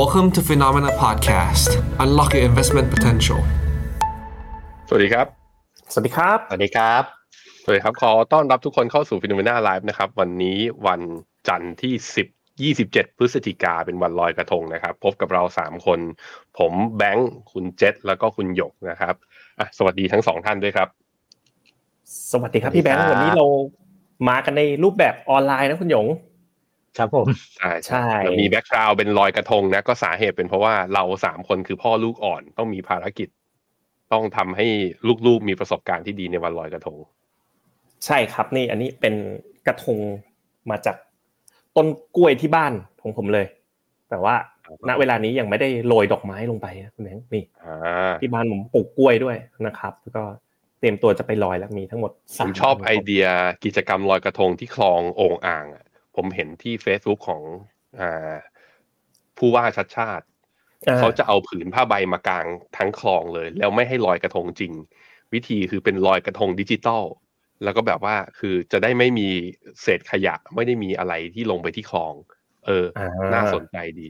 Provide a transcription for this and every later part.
Welcome to Phenomena Podcast. Unlock your investment potential. สวัสดีครับ สวัสดีครับ สวัสดีครับ สวัสดีครับ ขอต้อนรับทุกคนเข้าสู่ Phenomena Live นะครับ วันนี้วันจันทร์ที่ 10 27 พฤศจิกาเป็นวันลอยกระทงนะครับ พบกับเรา 3 คน ผมแบงค์คุณเจษแล้วก็คุณหยกนะครับอะสวัสดีทั้งสองท่านด้วยครับ สวัสดีครับพี่แบงค์สวัสดีครับวันนี้เรามากันในรูปแบบออนไลน์นะคุณหยง ครับผมใช่ใช่เรามีแบ็กกราวด์เป็นลอยกระทงนะ ก็สาเหตุเป็นเพราะว่าเราสามคนคือพ่อลูกอ่อนต้องมีภารกิจ ต้องทำให้ลูกๆมีประสบการณ์ที่ดีในวันลอยกระทง ใช่ครับนี่อันนี้เป็นกระทงมาจากต้นกล้วยที่บ้านของผมเลย แต่ว่าครับณเวลานี้ยังไม่ได้โรยดอกไม้ลงไปนะคุณแบงค์นี่อ่าที่บ้านผมปลูกกล้วยด้วยนะครับ แล้วก็เตรียมตัวจะไปลอยแล้วมีทั้งหมดผสามชอบไอเดียกิจกรรมลอยกระทงที่คลองโอ่งอ่างอะ ผมเห็นที่ Facebook ของอ่าผู้ว่าชัดชาติอ่เขาจะเอาผืนผ้าใบมากางทั้งคลองเลย แล้วไม่ให้ลอยกระทงจริง วิธีคือเป็นลอยกระทงดิจิตอลแล้วก็แบบว่าคือจะได้ไม่มีเศษขยะไม่ได้มีอะไรที่ลงไปที่คลอง เอออ่าน่าสนใจดี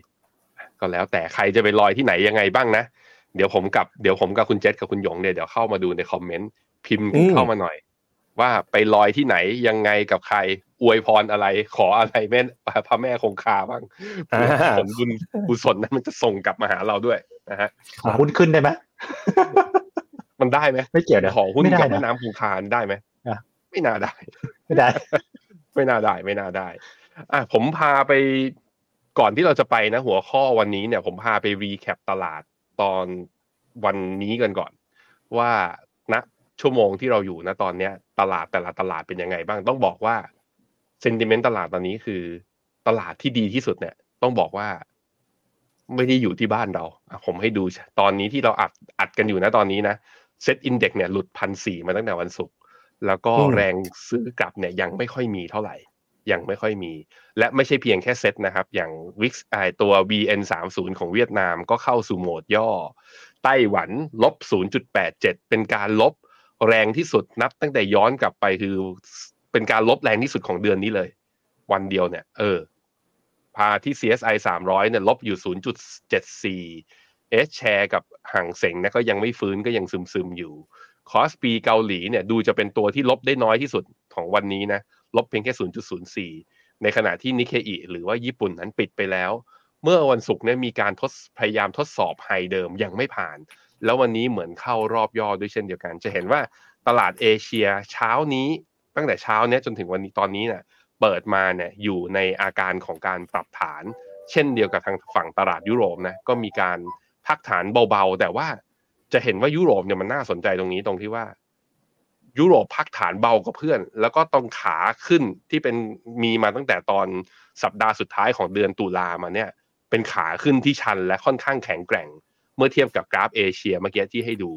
ก็แล้วแต่ใครจะไปลอยที่ไหนยังไงบ้างนะเดี๋ยวผมกับเดี๋ยวผมกับคุณเจษกับคุณหยงเนี่ยเดี๋ยวเข้ามาดูในคอมเมนต์พิมพ์กันเข้ามาหน่อย ว่าไปลอยที่ไหนยังไงกับใคร อวยพรอะไร ขออะไรแม่พระแม่คงคาบ้างเพื่อผลบุญกุศลนั้นมันจะส่งกลับมาหาเราด้วยนะฮะขอหุ้นขึ้นได้ไหมมันได้ไหมไม่เกี่ยวนะของหุ้นไม่ได้กับนะแม่น้ำคงคาได้ไหมอะไม่น่าได้ ไม่ได้ ไม่น่าได้ไม่น่าได้ อะผมพาไปก่อนที่เราจะไปนะ หัวข้อวันนี้เนี่ย ผมพาไปรีแคปตลาดตอนวันนี้กันก่อน ว่าณชั่วโมงที่เราอยู่นะตอนเนี้ย ตลาดแต่ละตลาดเป็นยังไงบ้างต้องบอกว่า เซนติเมนต์ตลาดตอนนี้คือ ตลาดที่ดีที่สุดเนี่ย ต้องบอกว่า ไม่ได้อยู่ที่บ้านเราผมให้ดูตอนนี้ที่เราอัดอัดกันอยู่นะตอนนี้นะเซ็ตอินเด็กเนี่ยหลุดพันสี่มาตั้งแต่วันศุกร์แล้วก็แรงซื้อกลับเนี่ยยังไม่ค่อยมีเท่าไหร่ ยังไม่ค่อยมี และไม่ใช่เพียงแค่เซ็ตนะครับ อย่าง VIX ไอตัว VN 3 0ของเวียดนามก็เข้าสู่โหมดย่อ ไต้หวันลบ 0.87 เป็นการลบแรงที่สุดนับตั้งแต่ย้อนกลับไปคือ เป็นการลบแรงที่สุดของเดือนนี้เลย วันเดียวเนี่ย เออ พาที่ CSI 300เนี่ยลบอยู่ 0.74 H share กับห่างเสงนี่ยก็ยังไม่ฟื้นก็ยังซึมๆอยู่คอสปีเกาหลีเนี่ยดูจะเป็นตัวที่ลบได้น้อยที่สุดของวันนี้นะ ลบเพียงแค่ 0.04 ในขณะที่นิเคอิหรือว่าญี่ปุ่นนั้นปิดไปแล้ว เมื่อวันศุกร์เนี่ยมีการทดพยายามทดสอบไฮเดิมยังไม่ผ่าน แล้ววันนี้เหมือนเข้ารอบย่อด้วยเช่นเดียวกัน จะเห็นว่าตลาดเอเชียเช้านี้ ตั้งแต่เช้าเนี้ยจนถึงวันนี้ตอนนี้เนี่ยเปิดมาเนี่ยอยู่ในอาการของการปรับฐาน เช่นเดียวกับทางฝั่งตลาดยุโรปนะก็มีการพักฐานเบาๆ แต่ว่าจะเห็นว่ายุโรปเนี่ยมันน่าสนใจตรงนี้ตรงที่ว่า ยุโรปพักฐานเบากว่าเพื่อน แล้วก็ต้องขาขึ้นที่เป็นมีมาตั้งแต่ตอนสัปดาห์สุดท้ายของเดือนตุลามาเนี่ย เป็นขาขึ้นที่ชันและค่อนข้างแข็งแกร่ง เมื่อเทียบกับกราฟเอเชียเมื่อกี้ที่ให้ดู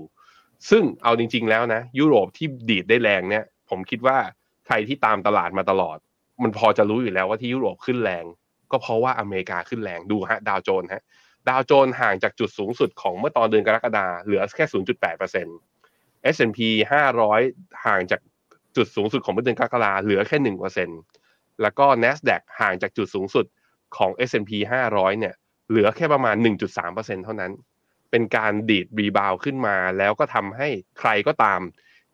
ซึ่งเอาจริง ๆ แล้วนะ ยุโรปที่ดีดได้แรงเนี่ย ผมคิดว่าใครที่ตามตลาดมาตลอด มันพอจะรู้อยู่แล้วว่าที่ยุโรปขึ้นแรง ก็เพราะว่าอเมริกาขึ้นแรงดูฮะดาวโจนส์ฮะดาวโจนส์ห่างจากจุดสูงสุดของเมื่อตอนเดือนกรกฎาเหลือแค่ 0.8% S&P 500 ห่างจากจุดสูงสุดของเมื่อเดือนกรกฎาเหลือแค่ 1%แล้วก็ NASDAQ ห่างจากจุดสูงสุดของ S&P 500 เนี่ย เหลือแค่ประมาณ 1.3%เท่านั้น เป็นการดีด rebound ขึ้นมาแล้วก็ทำให้ใครก็ตาม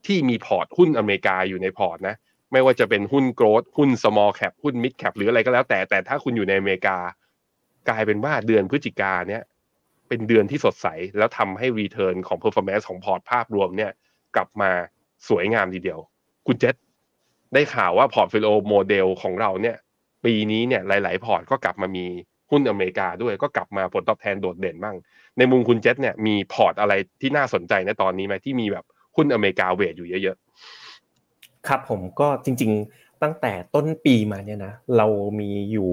ที่มีพอร์ตหุ้นอเมริกาอยู่ในพอร์ตนะไม่ว่าจะเป็นหุ้น growth หุ้น small cap หุ้น mid cap หรืออะไรก็แล้วแต่แต่ถ้าคุณอยู่ในอเมริกา กลายเป็นว่าเดือนพฤศจิกาเนี่ย เป็นเดือนที่สดใส แล้วทำให้ return ของ performance ของพอร์ตภาพรวมเนี่ย กลับมาสวยงามทีเดียว คุณเจษได้ข่าวว่าพอร์ตฟินโนโมเดลของเราเนี่ย ปีนี้เนี่ยหลาย ๆ พอร์ตก็กลับมามีหุ้นอเมริกาด้วยก็กลับมาผลตอบแทนโดดเด่นบ้าง ในมุมคุณเจษเนี่ยมีพอร์ตอะไรที่น่าสนใจในตอนนี้ไหมที่มีแบบ หุ้นอเมริกา weight อยู่เยอะครับผมก็จริง ๆ ตั้งแต่ต้นปีมาเนี่ยนะเรามีอยู่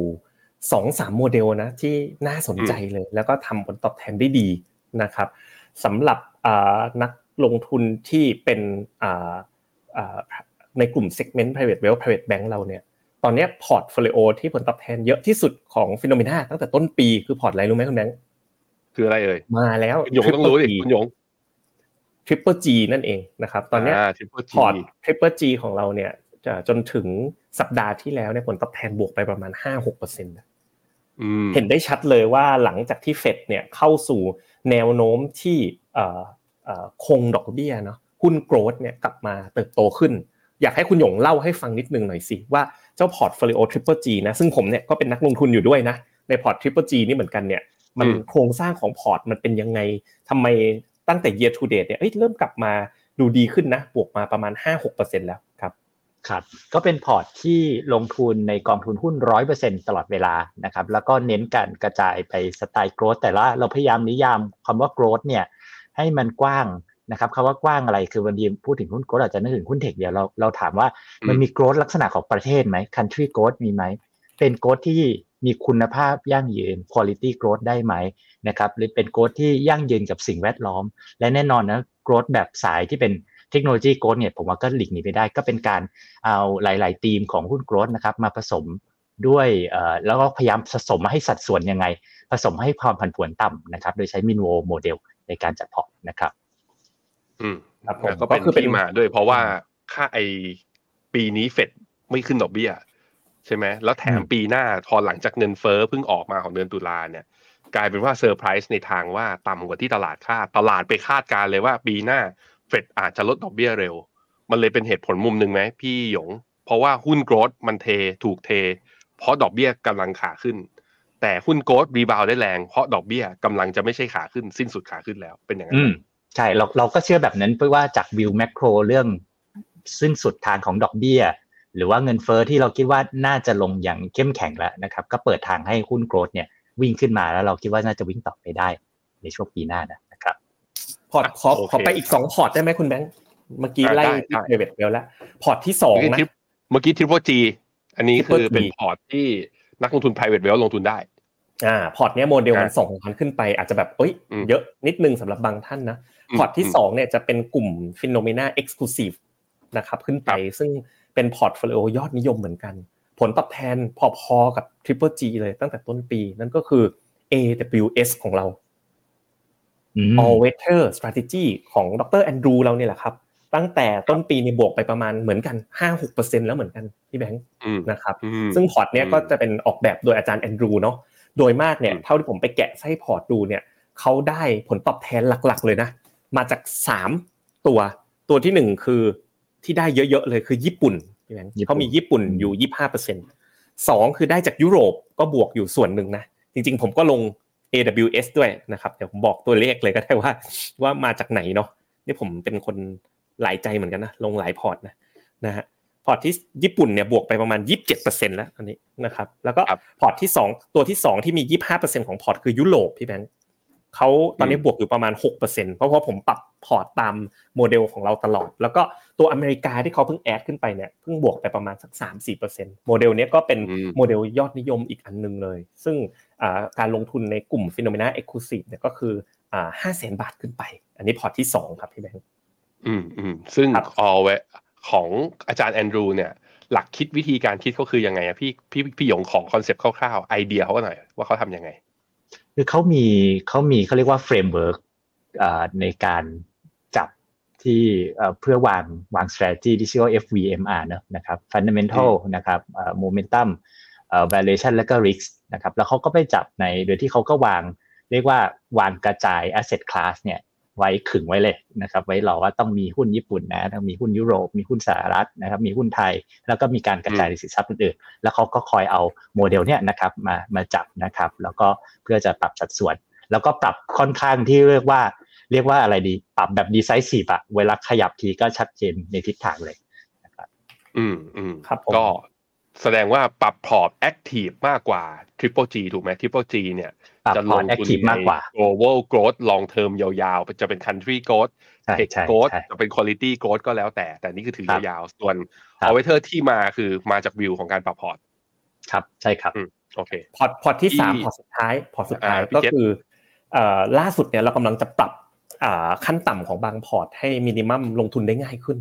สองสามโมเดลนะที่น่าสนใจเลย แล้วก็ทำผลตอบแทนได้ดีนะครับสำหรับอ่านักลงทุนที่เป็นอ่าอ่าในกลุ่ม segment private wealth private bank เราเนี่ยตอนเนี้ย portfolio ที่ผลตอบแทนเยอะที่สุดของ FINNOMENA ตั้งแต่ต้นปีคือพอร์ตอะไรรู้ไหมคุณแบงค์ๆคืออะไรเอ่ยมาแล้วคุณหยงต้องรู้ดิคุณหยง Triple G นั่นเองนะครับ ตอนเนี้ย Triple พอร์ต Triple G ของเราเนี่ยจะจนถึงสัปดาห์ที่แล้วเนี่ยผลตอบแทนบวกไปประมาณ5-6%นะอืมเห็นได้ชัดเลยว่าหลังจากที่เฟดเนี่ยเข้าสู่แนวโน้มที่เอ่อเอ่อคงดอกเบี้ยเนาะหุ้น growth เนี่ยกลับมาเติบโตขึ้น อยากให้คุณหยงเล่าให้ฟังนิดนึงหน่อยสิ ว่าเจ้า portfolio Triple G นะซึ่งผมเนี่ยก็เป็นนักลงทุนอยู่ด้วยนะในพอร์ต Triple G นี่เหมือนกันเนี่ยมันอืมโครงสร้างของพอร์ตมันเป็นยังไงทำไม ตั้งแต่ year to date เนี่ยเริ่มกลับมาดูดีขึ้นนะ บวกมาประมาณ 5-6%แล้วครับครับก็เป็นพอร์ตที่ลงทุนในกองทุนหุ้นร้อยเปอร์เซ็นต์ตลอดเวลานะครับแล้วก็เน้นการกระจายไปสไตล์ growth แต่ละเราพยายามนิยามคำว่า growth เนี่ยให้มันกว้างนะครับคำว่ากว้างอะไรคือวันนี้พูดถึงหุ้น growth อาจจะนึกถึงหุ้น tech เดียวเราเราถามว่ามันมี growth ลักษณะของประเทศไหม country growth มีไหมเป็น growth ที่ มีคุณภาพยั่งยืน quality growth ได้ไหมนะครับหรือเป็น growth ที่ยั่งยืนกับสิ่งแวดล้อม และแน่นอนนะ growth แบบสายที่เป็นเทคโนโลยี growth เนี่ยผมว่าก็หลีกหนีไม่ได้ก็เป็นการเอาหลาย ๆ ธีมของหุ้น growth นะครับมาผสมด้วยเอ่อแล้วก็พยายามผสมมาให้สัดส่วนยังไง ผสมให้ความผันผวนต่ำนะครับ โดยใช้ min vol โมเดลในการจัดพอร์ตนะครับอืมครับผมแล้วก็เป็นก็คือเป็นที่มาด้วยเพราะว่าค่าไอปีนี้เฟดไม่ขึ้นดอกเบี้ย ใช่ไหมแล้วแถมอืมปีหน้าพอหลังจากเงินเฟ้อเพิ่งออกมาของเดือนตุลาเนี่ย กลายเป็นว่าเซอร์ไพรส์ในทางว่าต่ำกว่าที่ตลาดคาดตลาดไปคาดการณ์เลยว่าปีหน้าเฟดอาจจะลดดอกเบี้ยเร็ว มันเลยเป็นเหตุผลมุมหนึ่งไหมพี่หยง เพราะว่าหุ้น growth มันเทถูกเท เพราะดอกเบี้ยกำลังขาขึ้น แต่หุ้น growth rebound ได้แรงเพราะดอกเบี้ยกำลังจะไม่ใช่ขาขึ้นสิ้นสุดขาขึ้นแล้วเป็นอย่างนั้อืนมใช่เราเราก็เชื่อแบบนั้นเพราะว่าจาก view macro เรื่องสิ้นสุดทางของดอกเบี้ย หรือว่าเงินเฟ้อที่เราคิดว่าน่าจะลงอย่างเข้มแข็งแล้วนะครับ ก็เปิดทางให้หุ้น growth เนี่ยวิ่งขึ้นมาแล้วเราคิดว่าน่าจะวิ่งต่อไปได้ในช่วงปีหน้านะครับ พอร์ตขอโอเคขอไปอีกสองพอร์ตได้ไหมคุณแบงค์เมื่อกี้อ่าไล่ได้ที่ได้เดวิดเวลแล้ว พอร์ตที่สองเมื่อนะกี้เมื่อกี้ Triple G อันนี้คือ Triple G เป็นพอร์ตที่นักลงทุน private wealth ลงทุนได้อ่าพอร์ตเนี้ยโมเดลมันอ่าส่งพันขึ้นไปอาจจะแบบเอ้ยอืมเยอะนิดนึงสำหรับบางท่านนะอืมพอร์ตที่อืมสองเนี่ยจะเป็นกลุ่ม FINNOMENA exclusive นะครับขึ้นไปครับซึ่ง เป็นพอร์ตโฟลิโอยอดนิยมเหมือนกัน ผลตอบแทนพอๆกับ Triple G เลยตั้งแต่ต้นปี นั่นก็คือ AWS ของเราอืม all weather strategy ของดรแอนดรูเราเนี่ยแหละครับ ตั้งแต่ต้นปีนี่บวกไปประมาณเหมือนกัน 5-6%แล้วเหมือนกันพี่แบงค์อืมนะครับอืมซึ่งพอร์ตเนี้ยอืมก็จะเป็นออกแบบโดยอาจารย์แอนดรูเนาะโดยมากเนี่ยอืมเท่าที่ผมไปแกะไส้พอร์ตดูเนี่ยเขาได้ผลตอบแทนหลักๆ เลยนะ มาจาก 3 ตัวตัวที่ 1 คือ ที่ได้เยอะๆเลยคือญี่ปุ่นพี่แบงค์ญี่ปุ่นเขามีญี่ปุ่นอยู่25%สองคือได้จากยุโรปก็บวกอยู่ส่วนหนึ่งนะ จริงๆ ผมก็ลง AWS ด้วยนะครับเดี๋ยวผมบอกตัวเลขเลยก็ได้ว่า ว่ามาจากไหนเนาะนี่ผมเป็นคนหลายใจเหมือนกันนะลงหลายพอร์ตนะนะฮะพอร์ตที่ญี่ปุ่นเนี่ยบวกไปประมาณ 27%แล้วอันนี้นะครับ แล้วก็ครับพอร์ตที่2ตัวที่ 2 ที่มี 25%ของพอร์ตคือยุโรปพี่แบงค์เขาตอนนี้บวกอยู่ประมาณ 6%เพราะว่าผมปรับ พอร์ตตามโมเดลของเราตลอด แล้วก็ตัวอเมริกาที่เขาเพิ่ง add ขึ้นไปเนี่ยเพิ่งบวกไปประมาณสัก 3-4%โมเดลเนี้ยก็เป็นอืมโมเดลยอดนิยมอีกอันหนึงเลย ซึ่งอ่าการลงทุนในกลุ่ม FINNOMENA exclusive เนี่ยก็คืออ่าห้าแสนบาทขึ้นไป อันนี้พอร์ตที่สองครับพี่แบงค์อืมอืมซึ่งครับออเวของอาจารย์แอนดรูเนี่ยหลักคิดวิธีการคิดเขาคือยังไงอะพี่พี่พี่หยงของ concept คร่าวๆไอเดียเขาก็หน่อยว่าเขาทำยังไง คือเขามีเขามีเขาเรียกว่า framework ในการจับ ที่เอ่อเพื่อวางวาง strategy ที่ชื่อว่า FVMR เนอะนะครับ fundamental นะครับเอ่อ momentum เอ่อ valuation และก็ risk นะครับ แล้วเขาก็ไปจับในโดยที่เขาก็วาง เรียกว่าวางกระจาย asset class เนี่ยไว้ขึงไว้เลยนะครับ ไว้รอว่าต้องมีหุ้นญี่ปุ่นนะต้องมีหุ้นยุโรป มีหุ้นสหรัฐนะครับ มีหุ้นไทย แล้วก็มีการกระจายในสินทรัพย์อื่นๆ แล้วเขาก็คอยเอาโมเดลเนี่ยนะครับมามาจับนะครับ แล้วก็เพื่อจะปรับสัดส่วน แล้วก็ปรับค่อนข้างที่เรียกว่า เรียกว่าอะไรดี ปรับแบบ decisive อะเวลาขยับทีก็ชัดเจนในทิศทางเลยอืมอืมครับผมก็แสดงว่าปรับพอร์ต active มากกว่า Triple G ถูกไหม Triple G เนี่ยปรับจะพลอร์ตงแอคทุนทีฟในมากกว่า global growth long term ยาวๆ จะเป็น country growth ใช่ tech ใช่ growth ใช่จะเป็น quality growth ก็แล้วแต่ แต่นี่คือถือครับยาวๆ ส่วนครับเอาไวเทอร์ที่มาคือมาจากวิวของการปรับพอร์ต ครับ ใช่ครับอืมโอเค พอร์ตพอร์ตที่สามที่พอร์ตสุดท้าย พอร์ตสุดท้ายอ่าพี่ก็เจษคือเอ่อล่าสุดเนี่ยเรากำลังจะปรับอ่า ขั้นต่ำของบางพอร์ตให้มินิมัมลงทุนได้ง่ายขึ้น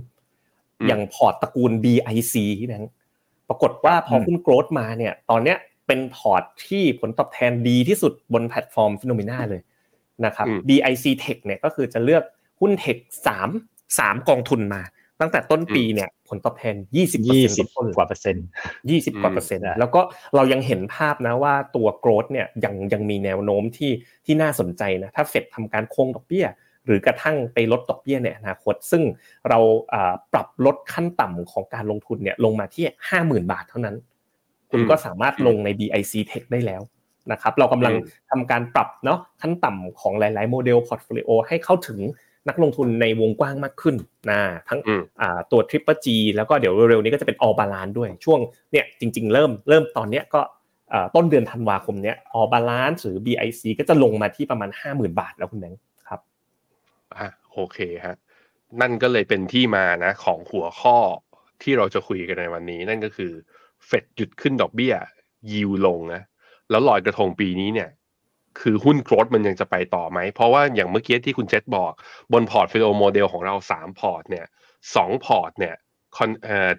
อย่างพอร์ตตระกูล BIC ที่แบงค์ปรากฏว่าพออืมหุ้น growth มาเนี่ย ตอนเนี้ยเป็นพอร์ตที่ผลตอบแทนดีที่สุดบนแพลตฟอร์ม FINNOMENA เลยนะครับอืม BIC Tech เนี่ยก็คือจะเลือกหุ้น tech สามสามกองทุนมา ตั้งแต่ต้นปีเนี่ยผลตอบแทน 20%ยี่สิบต้นๆกว่าเปอร์เซ็นต์ยี่สิบกว่าเปอร์เซ็นต์แล้วก็เรายังเห็นภาพนะว่าตัว growth เนี่ยยังยังมีแนวโน้มที่ที่น่าสนใจนะถ้าเฟดทำการโค้งดอกเบี้ย หรือกระทั่งไปลดดอกเบี้ยในอนาคต ซึ่งเราปรับลดขั้นต่ำของการลงทุนเนี่ยลงมาที่ห้าหมื่นบาทเท่านั้น คุณก็สามารถลงใน BIC Tech ได้แล้วนะครับเรากำลังทำการปรับเนาะขั้นต่ำของหลาย ๆ โมเดลพอร์ตโฟลิโอให้เข้าถึงนักลงทุนในวงกว้างมากขึ้นนะทั้งตัว Triple G แล้วก็เดี๋ยวเร็วๆนี้ก็จะเป็น All Balance ด้วยช่วงเนี่ยจริง ๆ เริ่มเริ่มตอนเนี้ยก็ต้นเดือนธันวาคมเนี้ย All Balance หรือ BIC ก็จะลงมาที่ประมาณ 50,000 บาทแล้วคุณแบงค์ครับ อะโอเคฮะนั่นก็เลยเป็นที่มานะ ของหัวข้อที่เราจะคุยกันในวันนี้ นั่นก็คือเฟดหยุดขึ้นดอกเบี้ย ยิวลงนะแล้วลอยกระทงปีนี้เนี่ย คือหุ้น growth มันยังจะไปต่อไหม เพราะว่าอย่างเมื่อกี้ที่คุณเจษบอก บนพอร์ตโฟลิโอโมเดลของเราสามพอร์ตเนี่ยสองพอร์ตเนี่ย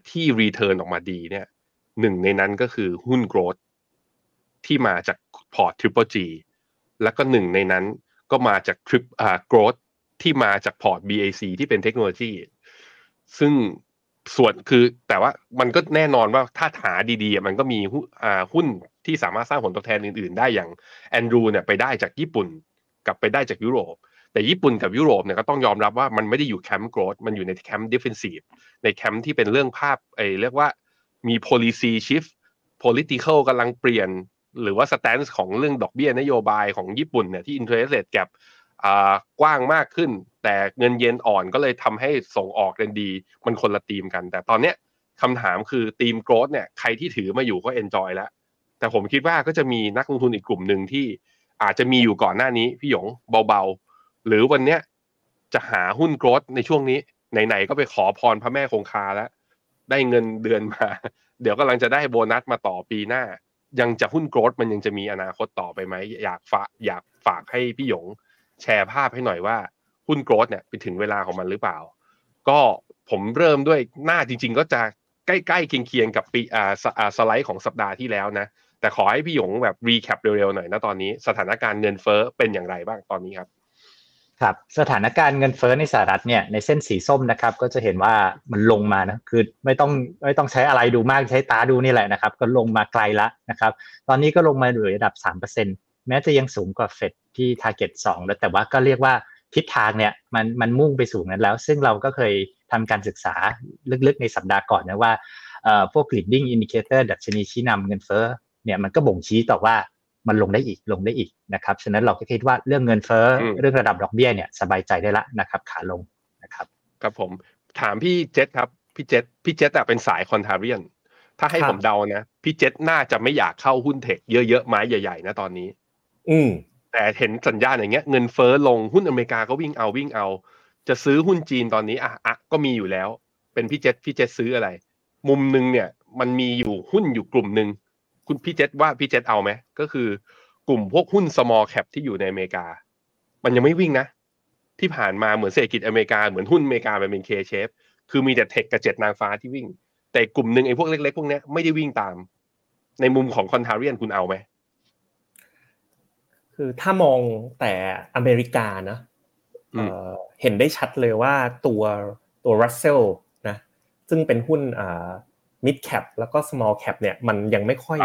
ที่ return ออกมาดีเนี่ยหนึ่งในนั้นก็คือหุ้น growthที่มาจากพอร์ต Triple G แล้วก็หนึ่งในนั้นก็มาจากทริปอ่า growth ที่มาจากพอร์ต BIC ที่เป็นเทคโนโลยี ซึ่งส่วนคือแต่ว่ามันก็แน่นอนว่าถ้าหาดีๆ มันก็มีหุ้นที่สามารถสร้างผลตอบแทนอื่นๆ ได้อย่างแอนดรูเนี่ยไปได้จากญี่ปุ่นกับไปได้จากยุโรป แต่ญี่ปุ่นกับยุโรปเนี่ยก็ต้องยอมรับว่ามันไม่ได้อยู่ camp growth มันอยู่ใน camp defensive ในแคมป์ที่เป็นเรื่องภาพไอ้เรียกว่ามี policy shift political กำลังเปลี่ยน หรือว่า stance ของเรื่องดอกเบี้ยนโยบายของญี่ปุ่นเนี่ยที่ interest rate gap กว้างมากขึ้น แต่เงินเยนอ่อนก็เลยทำให้ส่งออกเรนดี มันคนละทีมกัน แต่ตอนเนี้ยคำถามคือทีมโกรดเนี่ยใครที่ถือมาอยู่ก็เอนจอยแล้วแต่ผมคิดว่าก็จะมีนักลงทุนอีกกลุ่มหนึ่งที่อาจจะมีอยู่ก่อนหน้านี้พี่หยงเบาๆ หรือวันเนี้ยจะหาหุ้นโกรดในช่วงนี้ไหนๆก็ไปขอพรพระแม่คงคาแล้ว ได้เงินเดือนมา เดี๋ยวกำลังจะได้โบนัสมาต่อปีหน้า ยังจะหุ้น growth มันยังจะมีอนาคตต่อไปไหมอยากฝากอยากฝากให้พี่หยง แชร์ภาพให้หน่อยว่าหุ้น growth เนี่ยไปถึงเวลาของมันหรือเปล่า ก็ผมเริ่มด้วยหน้าจริง ๆ ก็จะใกล้ๆเคียงๆกับปีอ่าสไลด์ของสัปดาห์ที่แล้วนะ แต่ขอให้พี่หยงแบบ recap เร็วๆหน่อยนะตอนนี้สถานการณ์เงินเฟ้อเป็นอย่างไรบ้างตอนนี้ครับครับสถานการณ์เงินเฟ้อในสหรัฐเนี่ยในเส้นสีส้มนะครับก็จะเห็นว่ามันลงมานะคือไม่ต้องไม่ต้องใช้อะไรดูมากใช้ตาดูนี่แหละนะครับ ก็ลงมาไกลละนะครับ ตอนนี้ก็ลงมาอยู่ระดับ3% แม้จะยังสูงกว่าเฟดที่ target 2 แล้วแต่ว่าก็เรียกว่าทิศทางเนี่ยมันมันมุ่งไปสู่นั้นแล้ว ซึ่งเราก็เคยทำการศึกษาลึกๆในสัปดาห์ก่อนนะว่าพวก leading indicator ดัชนีชี้นำเงินเฟ้อเนี่ยมันก็บ่งชี้ต่อว่ามันลงได้อีกลงได้อีกนะครับ ฉะนั้นเราก็คิดว่าเรื่องเงินเฟ้อเรื่องระดับดอกเบี้ยเนี่ยสบายใจได้ละนะครับขาลงนะครับครับผมถามพี่เจษครับพี่เจษพี่เจษเป็นสายคอนทาเรียน ถ้าให้ผมเดานะ พี่เจษน่าจะไม่อยากเข้าหุ้นเทคเยอะๆไม้ใหญ่ๆนะตอนนี้ อืมแต่เห็นสัญญาณอย่างเงี้ยเงินเฟ้อลงหุ้นอเมริกาก็วิ่งเอาวิ่งเอา จะซื้อหุ้นจีนตอนนี้อะอะก็มีอยู่แล้ว เป็นพี่เจษพี่เจษซื้ออะไร มุมหนึ่งเนี่ย มันมีอยู่หุ้นอยู่กลุ่มหนึ่งคุณพี่เจษว่าพี่เจษเอาไหมก็คือกลุ่มพวกหุ้น small cap ที่อยู่ในอเมริกา มันยังไม่วิ่งนะ ที่ผ่านมาเหมือนเศรษฐกิจอเมริกาเหมือนหุ้นอเมริกาเป็นเคเชฟคือมีแต่เทคกับเจ็ดนางฟ้าที่วิ่ง แต่กลุ่มหนึ่งไอ้พวกเล็กๆพวกนี้ไม่ได้วิ่งตาม ในมุมของคอนทาเรียนคุณเอาไหม คือถ้ามองแต่อเมริกานะเห็นได้ชัดเลยว่าตัวตัวรัสเซลนะซึ่งเป็นหุ้น mid cap แล้วก็ small cap เนี่ยมันยังไม่ค่อย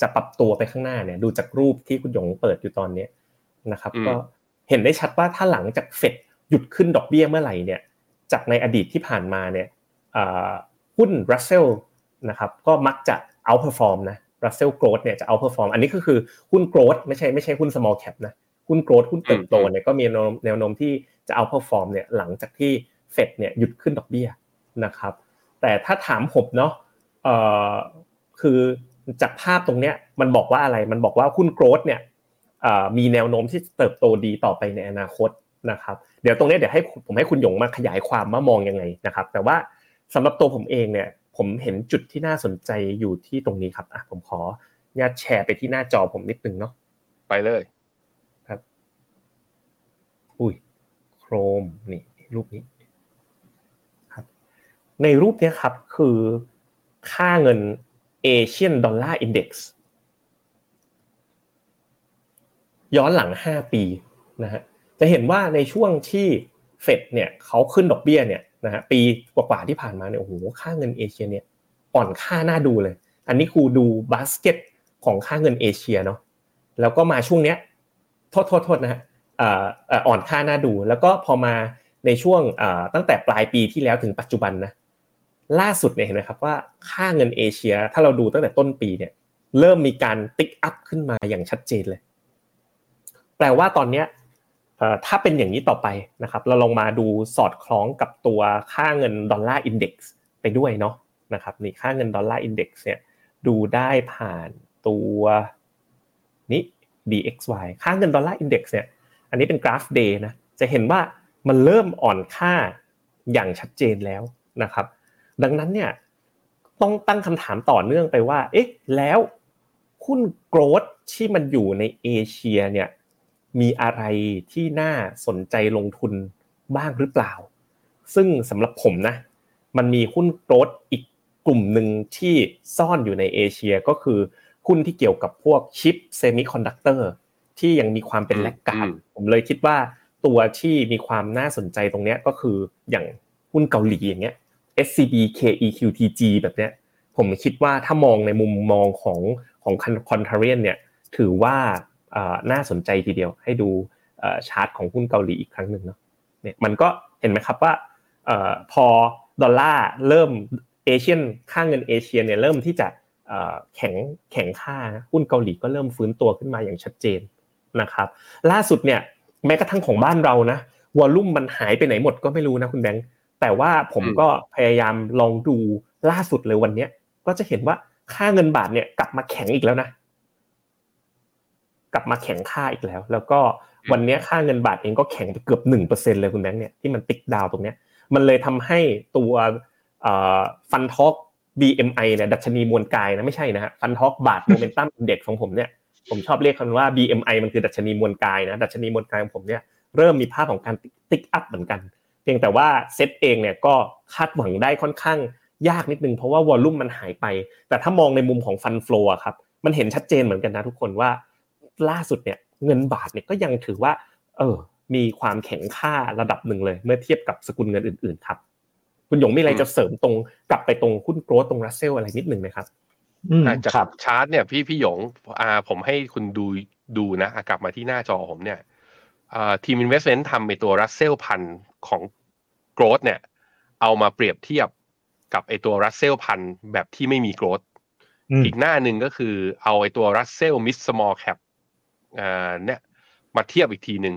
จะปรับตัวไปข้างหน้าเนี่ยดูจากรูปที่คุณหยงเปิดอยู่ตอนนี้นะครับ ก็เห็นได้ชัดว่าถ้าหลังจากเฟดหยุดขึ้นดอกเบี้ยเมื่อไหร่เนี่ย จากในอดีตที่ผ่านมาเนี่ยหุ้นรัสเซลนะครับก็มักจะ outperform นะ Russell growth เนี่ยจะ outperform อันนี้ก็คือหุ้น growth ไม่ใช่ไม่ใช่หุ้น small cap นะหุ้น growth หุ้นเติบโตเนี่ยก็มีแนวโน้มที่จะ outperform เนี่ยหลังจากที่เฟดเนี่ยหยุดขึ้นดอกเบี้ยนะครับ แต่ถ้าถามผมเนาะเอ่อคือจากภาพตรงเนี้ยมันบอกว่าอะไรมันบอกว่าหุ้น growth เนี่ยมีแนวโน้มที่เติบโตดีต่อไปในอนาคตนะครับเดี๋ยวตรงนี้เดี๋ยวให้ผมให้คุณหยงมาขยายความว่ามองยังไงนะครับ แต่ว่าสำหรับตัวผมเองเนี่ย ผมเห็นจุดที่น่าสนใจอยู่ที่ตรงนี้ครับอะผมขอญาตแชร์ไปที่หน้าจอผมนิดนึงเนาะไปเลยครับ อุ้ยโครมนี่รูปนี้ครับ ในรูปนี้ครับคือค่าเงินเอเชียนดอลลาร์อินเด็กซ์ย้อนหลัง 5 ปีนะฮะจะเห็นว่าในช่วงที่เฟดเนี่ยเขาขึ้นดอกเบี้ยเนี่ย นะฮะปีกว่าๆที่ผ่านมาเนี่ยโอ้โหค่าเงินเอเชียเนี่ยอ่อนค่าน่าดูเลย อันนี้ครูดูบาสเกตของค่าเงินเอเชียเนาะแล้วก็มาช่วงเนี้ยโทษโทษโทษนะฮะอ่อนค่าน่าดู แล้วก็พอมาในช่วงตั้งแต่ปลายปีที่แล้วถึงปัจจุบันนะล่าสุดเนี่ยเห็นไหมครับว่าค่าเงินเอเชีย ถ้าเราดูตั้งแต่ต้นปีเนี่ยเริ่มมีการ tick up ขึ้นมาอย่างชัดเจนเลย แปลว่าตอนเนี้ย ถ้าเป็นอย่างนี้ต่อไปนะครับ เราลงมาดูสอดคล้องกับตัวค่าเงินดอลลาร์ index ไปด้วยเนาะนะครับนี่ค่าเงินดอลลาร์ index เนี่ยดูได้ผ่านตัวนี้ DXY ค่าเงินดอลลาร์ index เนี่ย อันนี้เป็นกราฟ day นะ จะเห็นว่ามันเริ่มอ่อนค่าอย่างชัดเจนแล้วนะครับ ดังนั้นเนี่ยต้องตั้งคำถามต่อเนื่องไปว่า เอ๊ะ แล้วหุ้น growth ที่มันอยู่ในเอเชียเนี่ย มีอะไรที่น่าสนใจลงทุนบ้างหรือเปล่า ซึ่งสำหรับผมนะ มันมีหุ้น growth อีกกลุ่มหนึ่งที่ซ่อนอยู่ในเอเชียก็คือหุ้นที่เกี่ยวกับพวกชิป semiconductor ที่ยังมีความเป็น laggard ผมเลยคิดว่าตัวที่มีความน่าสนใจตรงนี้ก็คืออย่างหุ้นเกาหลีอย่างเงี้ย SCBKEQTG แบบเนี้ยผมคิดว่าถ้ามองในมุมมองของของคอนเทเรียนเนี่ยถือว่า น่าสนใจทีเดียว ให้ดูชาร์ตของหุ้นเกาหลีอีกครั้งหนึ่งเนาะเนี่ยมันก็เห็นไหมครับว่าพอดอลลาร์เริ่มเอเชียนค่าเงินเอเชียเนี่ยเริ่มที่จะแข็งแข็งค่าหุ้นเกาหลีก็เริ่มฟื้นตัวขึ้นมาอย่างชัดเจนนะครับ ล่าสุดเนี่ยแม้กระทั่งของบ้านเรานะวอลลุ่มมันหายไปไหนหมดก็ไม่รู้นะคุณแบงค์แต่ว่าผมก็พยายามลองดูล่าสุดเลยวันนี้ก็จะเห็นว่าค่าเงินบาทเนี่ยกลับมาแข็งอีกแล้วนะ กลับมาแข็งค่าอีกแล้ว แล้วก็วันนี้ค่าเงินบาทเองก็แข็งไปเกือบหนึ่งเปอร์เซ็นเลยคุณแบงค์เนี่ยที่มัน tick down ตรงเนี้ยมันเลยทำให้ตัวฟันท็อก BMI เนี่ยดัชนีมวลกายนะไม่ใช่นะฮะ FundTalk Baht Momentum Index ของผมเนี่ยผมชอบเรียกกันว่า BMI มันคือดัชนีมวลกายนะดัชนีมวลกายของผมเนี่ยเริ่มมีภาพของการtick up เหมือนกัน เพียงแต่ว่าเซตเองเนี่ยก็คาดหวังได้ค่อนข้างยากนิดนึงเพราะว่า volume มันหายไป แต่ถ้ามองในมุมของ fund flow ครับมันเห็นชัดเจนเหมือนกันนะทุกคนว่า ล่าสุดเนี่ยเงินบาทเนี่ยก็ยังถือว่า เออ มีความแข็งค่าระดับหนึ่งเลย เมื่อเทียบกับสกุลเงินอื่น ๆ ครับ คุณหยงมีอะไรจะเสริมตรงกลับไปตรงหุ้น growth ตรงรัสเซลอะไรนิดหนึ่งไหมครับจากชาร์ตเนี่ยพี่พี่หยงอ่าผมให้คุณดูดูนะกลับมาที่หน้าจอผมเนี่ยทีม Investment ทำในตัวรัสเซลพันของ growth เนี่ย เอามาเปรียบเทียบกับไอตัวรัสเซลพันแบบที่ไม่มี growth อีกหน้าหนึ่งก็คือเอาไอตัว Russell mid small cap เนี่ยมาเทียบอีกทีหนึ่ง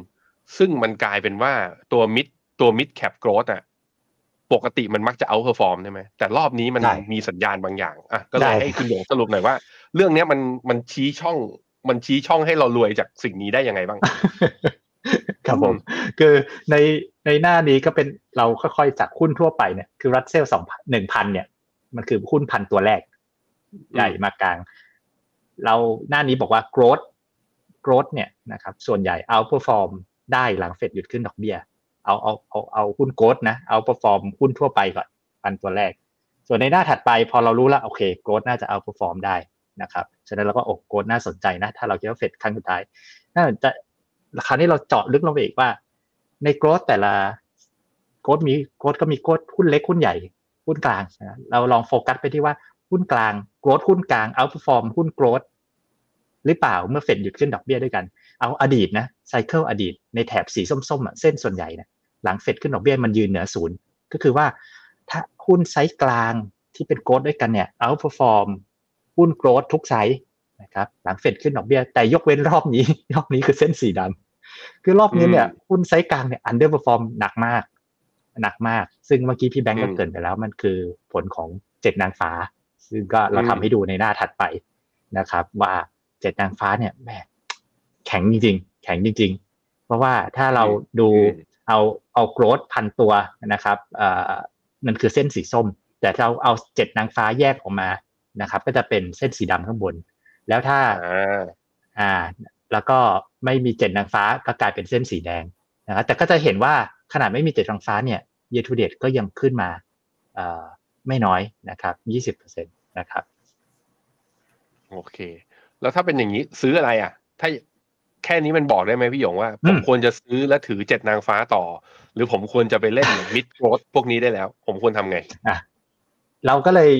ซึ่งมันกลายเป็นว่าตัว mid ตัว mid cap growth อะปกติมันมักจะ outperform ใช่ไหมแต่รอบนี้มันมีสัญญาณบางอย่างอะก็เลยให้คุณหยงสรุปหน่อยว่า เรื่องนี้มันมันชี้ช่องมันชี้ช่องให้เรารวยจากสิ่งนี้ได้ยังไงบ้าง ครับผมคือในในหน้านี้ก็เป็นเราค่อยๆจากหุ้นทั่วไปเนี่ยคือรัสเซลสองหนึ่งพันเนี่ย มันคือหุ้นพันตัวแรกใหญ่มากลาง เราหน้านี้บอกว่า growth growth เนี่ยนะครับส่วนใหญ่ outperform ได้หลังเฟดหยุดขึ้นดอกเบี้ย เอาเอาเอาเอาหุ้นโกดนะ outperform หุ้นทั่วไปก่อนปันตัวแรก ส่วนในหน้าถัดไปพอเรารู้แล้วโอเคโกดน่าจะ outperform ได้นะครับฉะนั้นเราก็โอ้โกดน่าสนใจนะ ถ้าเราคิดว่าเฟดครั้งสุดท้ายน่าจะคราวนี้เราเจาะลึกลงไปอีกว่า ในโกดแต่ละโกดมีโกดก็มีโกดหุ้นเล็กหุ้นใหญ่หุ้นกลางนะเราลองโฟกัสไปที่ว่าหุ้นกลางโกดหุ้นกลาง outperform หุ้นโกด หรือเปล่าเมื่อเฟดหยุดขึ้นดอกเบี้ยด้วยกัน เอาอดีตนะไซเคิลอดีตในแถบสีส้มๆอะเส้นส่วนใหญ่นะหลังเฟดขึ้นดอกเบี้ยมันยืนเหนือศูนย์ก็คือว่า ถ้าหุ้นไซส์กลางที่เป็น growth ด้วยกันเนี่ย outperform หุ้น growth ทุกไซส์นะครับหลังเฟดขึ้นดอกเบี้ยแต่ยกเว้นรอบนี้ รอบนี้คือเส้นสีดำคือรอบนี้เนี่ยหุ้นไซส์กลางเนี่ย underperform หนักมากหนักมาก ซึ่งเมื่อกี้พี่แบงก์ก็เกริ่นไปแล้วมันคือผลของเจ็ดนางฟ้า ซึ่งก็เราทำให้ดูในหน้าถัดไปนะครับ ว่า เจ็ดนางฟ้าเนี่ยแม่แข็งจริง ๆ แข็งจริง ๆ เพราะว่าถ้าเราดูเอาเอาโกรดพันตัวนะครับเอ่อมันคือเส้นสีส้ม แต่เราเอาเจ็ดนางฟ้าแยกออกมานะครับ ก็จะเป็นเส้นสีดำข้างบน แล้วถ้าอ่า แล้วก็ไม่มีเจ็ดนางฟ้าก็กลายเป็นเส้นสีแดงนะครับแต่ก็จะเห็นว่าขนาดไม่มีเจ็ดนางฟ้าเนี่ยเยทูเดตก็ยังขึ้นมาเอ่อไม่น้อยนะครับยี่สิบเปอร์เซ็นตนะครับ โอเค แล้วถ้าเป็นอย่างนี้ซื้ออะไรอะ ถ้าแค่นี้มันบอกได้ไหมพี่หยงว่าอืผมมควรจะซื้อและถือเจ็ดนางฟ้าต่อ หรือผมควรจะไปเล่นมิดโกรดพวกนี้ได้แล้ว ผมควรทำไงเราก็เลย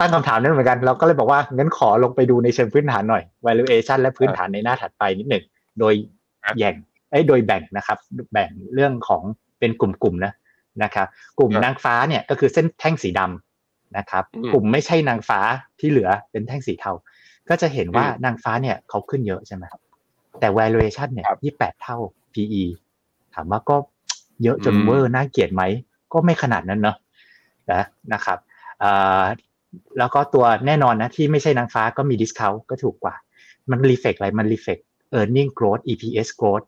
ตั้งคำถามนั้นเหมือนกัน เราก็เลยบอกว่างั้นขอลงไปดูในเชิงพื้นฐานหน่อย valuation และพื้นฐานในหน้าถัดไปนิดหนึ่งโดยครับแย่งไอ้ยโดยแบ่งนะครับ แบ่งเรื่องของเป็นกลุ่มๆนะนะครับกลุ่มครับนางฟ้าเนี่ยก็คือเส้นแท่งสีดำนะครับอืมกลุ่มไม่ใช่นางฟ้าที่เหลือเป็นแท่งสีเทา ก็จะเห็นว่าอืมนางฟ้าเนี่ยเขาขึ้นเยอะใช่ไหมครับแต่ valuation เนี่ยครับยี่แปดเท่า PE ถามว่าก็เยอะจนอืม over น่าเกลียดไหม ก็ไม่ขนาดนั้นเนอะนะนะครับเอ่อแล้วก็ตัวแน่นอนนะที่ไม่ใช่นางฟ้าก็มี discount ก็ถูกกว่า มัน reflect อะไร มัน reflect earning growth EPS growth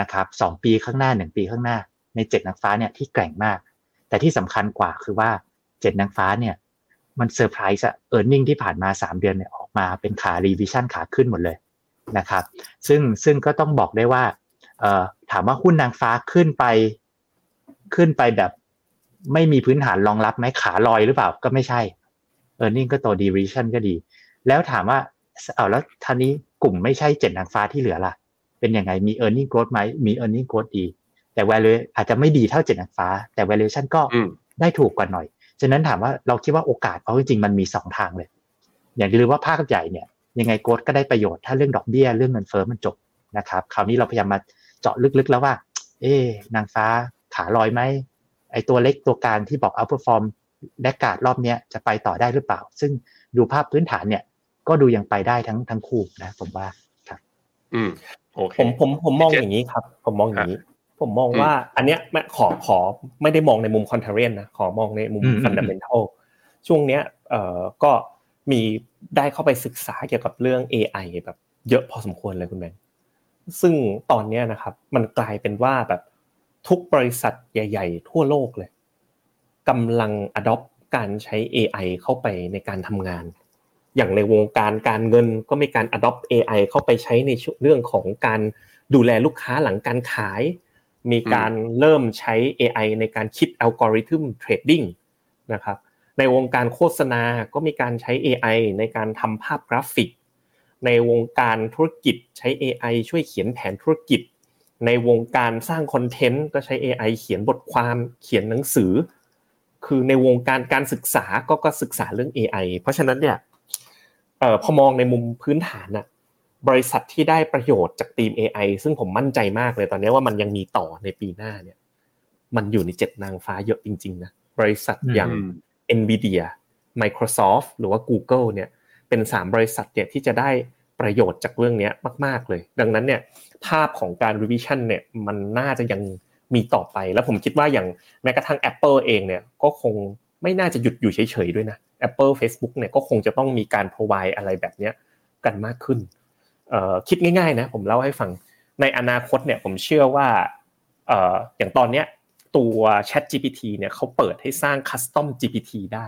นะครับสองปีข้างหน้าหนึ่งปีข้างหน้า ในเจ็ดนางฟ้าเนี่ยที่แกร่งมาก แต่ที่สำคัญกว่าคือว่าเจ็ดนางฟ้าเนี่ย มันเซอร์ไพรส์อะ earning ที่ผ่านมาสามเดือนเนี่ยออกมาเป็นขา revision ขาขึ้นหมดเลยนะครับ ซึ่งซึ่งก็ต้องบอกได้ว่าเอ่อถามว่าหุ้นนางฟ้าขึ้นไปขึ้นไปแบบไม่มีพื้นฐานรองรับไหมขาลอยหรือเปล่าก็ไม่ใช่ earning ก็โต revision ก็ดี แล้วถามว่าเอาแล้วทีนี้กลุ่มไม่ใช่เจ็ดนางฟ้าที่เหลือล่ะ เป็นยังไงมี e a r n i n g growth ไหมมี e a r n i n g growth ดี แต่ value อาจจะไม่ดีเท่าเจ็ดนางฟ้า แต่ valuation ก็อืมได้ถูกกว่าหน่อย ฉะนั้นถามว่าเราคิดว่าโอกาสเอาจริงๆมันมีสองทางเลย อย่างที่รู้ว่าภาคใหญ่เนี่ยยังไงโกดก็ได้ประโยชน์ถ้าเรื่องดอกเบี้ยเรื่องเงินเฟ้อมันจบนะครับ คราวนี้เราพยายามมาเจาะลึกๆแล้วว่า เอ๊ะนางฟ้าขาลอยไหมไอตัวเล็กตัวกลางที่บอก outperform และกาดรอบเนี้ยจะไปต่อได้หรือเปล่า ซึ่งดูภาพพื้นฐานเนี่ย ก็ดูยังไปได้ทั้งทั้งคู่นะ ผมว่าอืมโอเคผมผมผมมองเจ็ดอย่างนี้ครับ ผมมองอย่างนี้ ผมมองว่าอันเนี้ยไม่ขอขอไม่ได้มองในมุม contrarian นะขอมองในมุมอืมอืม fundamental ช่วงเนี้ยเอ่อก็มีได้เข้าไปศึกษาเกี่ยวกับเรื่อง AI แบบเยอะพอสมควรเลยคุณแบงค์ซึ่งตอนเนี้ยนะครับ มันกลายเป็นว่าแบบทุกบริษัทใหญ่ ๆ ทั่วโลกเลยกำลัง adopt การใช้ AI เข้าไปในการทำงาน อย่างในวงการการเงินก็มีการ adopt AI เข้าไปใช้ในเรื่องของการดูแลลูกค้าหลังการขาย มีการเริ่มใช้ AI ในการคิด algorithm trading นะครับในวงการโฆษณาก็มีการใช้ AI ในการทำภาพกราฟิก ในวงการธุรกิจใช้ AI ช่วยเขียนแผนธุรกิจ ในวงการสร้าง content ก็ใช้ AI เขียนบทความเขียนหนังสือ คือในวงการการศึกษาก็ก็ศึกษาเรื่อง AI เพราะฉะนั้นเนี่ยเอ่อพอมองในมุมพื้นฐานน่ะ บริษัทที่ได้ประโยชน์จากทีม AI ซึ่งผมมั่นใจมากเลยตอนนี้ว่ามันยังมีต่อในปีหน้าเนี่ย มันอยู่ในเจ็ดนางฟ้าเยอะจริงๆนะบริษัทอย่างอืม NVIDIA Microsoft หรือว่า Google เนี่ย เป็นสามบริษัทเนี่ยที่จะได้ประโยชน์จากเรื่องเนี้ยมาก ๆเลย ดังนั้นเนี่ยภาพของการ revision เนี่ยมันน่าจะยังมีต่อไป แล้วผมคิดว่าอย่างแม้กระทั่ง Apple เองเนี่ยก็คงไม่น่าจะหยุดอยู่เฉยๆด้วยนะ Apple Facebook เนี่ยก็คงจะต้องมีการ provide อะไรแบบเนี้ยกันมากขึ้นเอ่อ คิดง่ายๆนะผมเล่าให้ฟังในอนาคตเนี่ยผมเชื่อว่าอย่างตอนเนี้ยตัว Chat GPT เนี่ยเขาเปิดให้สร้าง Custom GPT ได้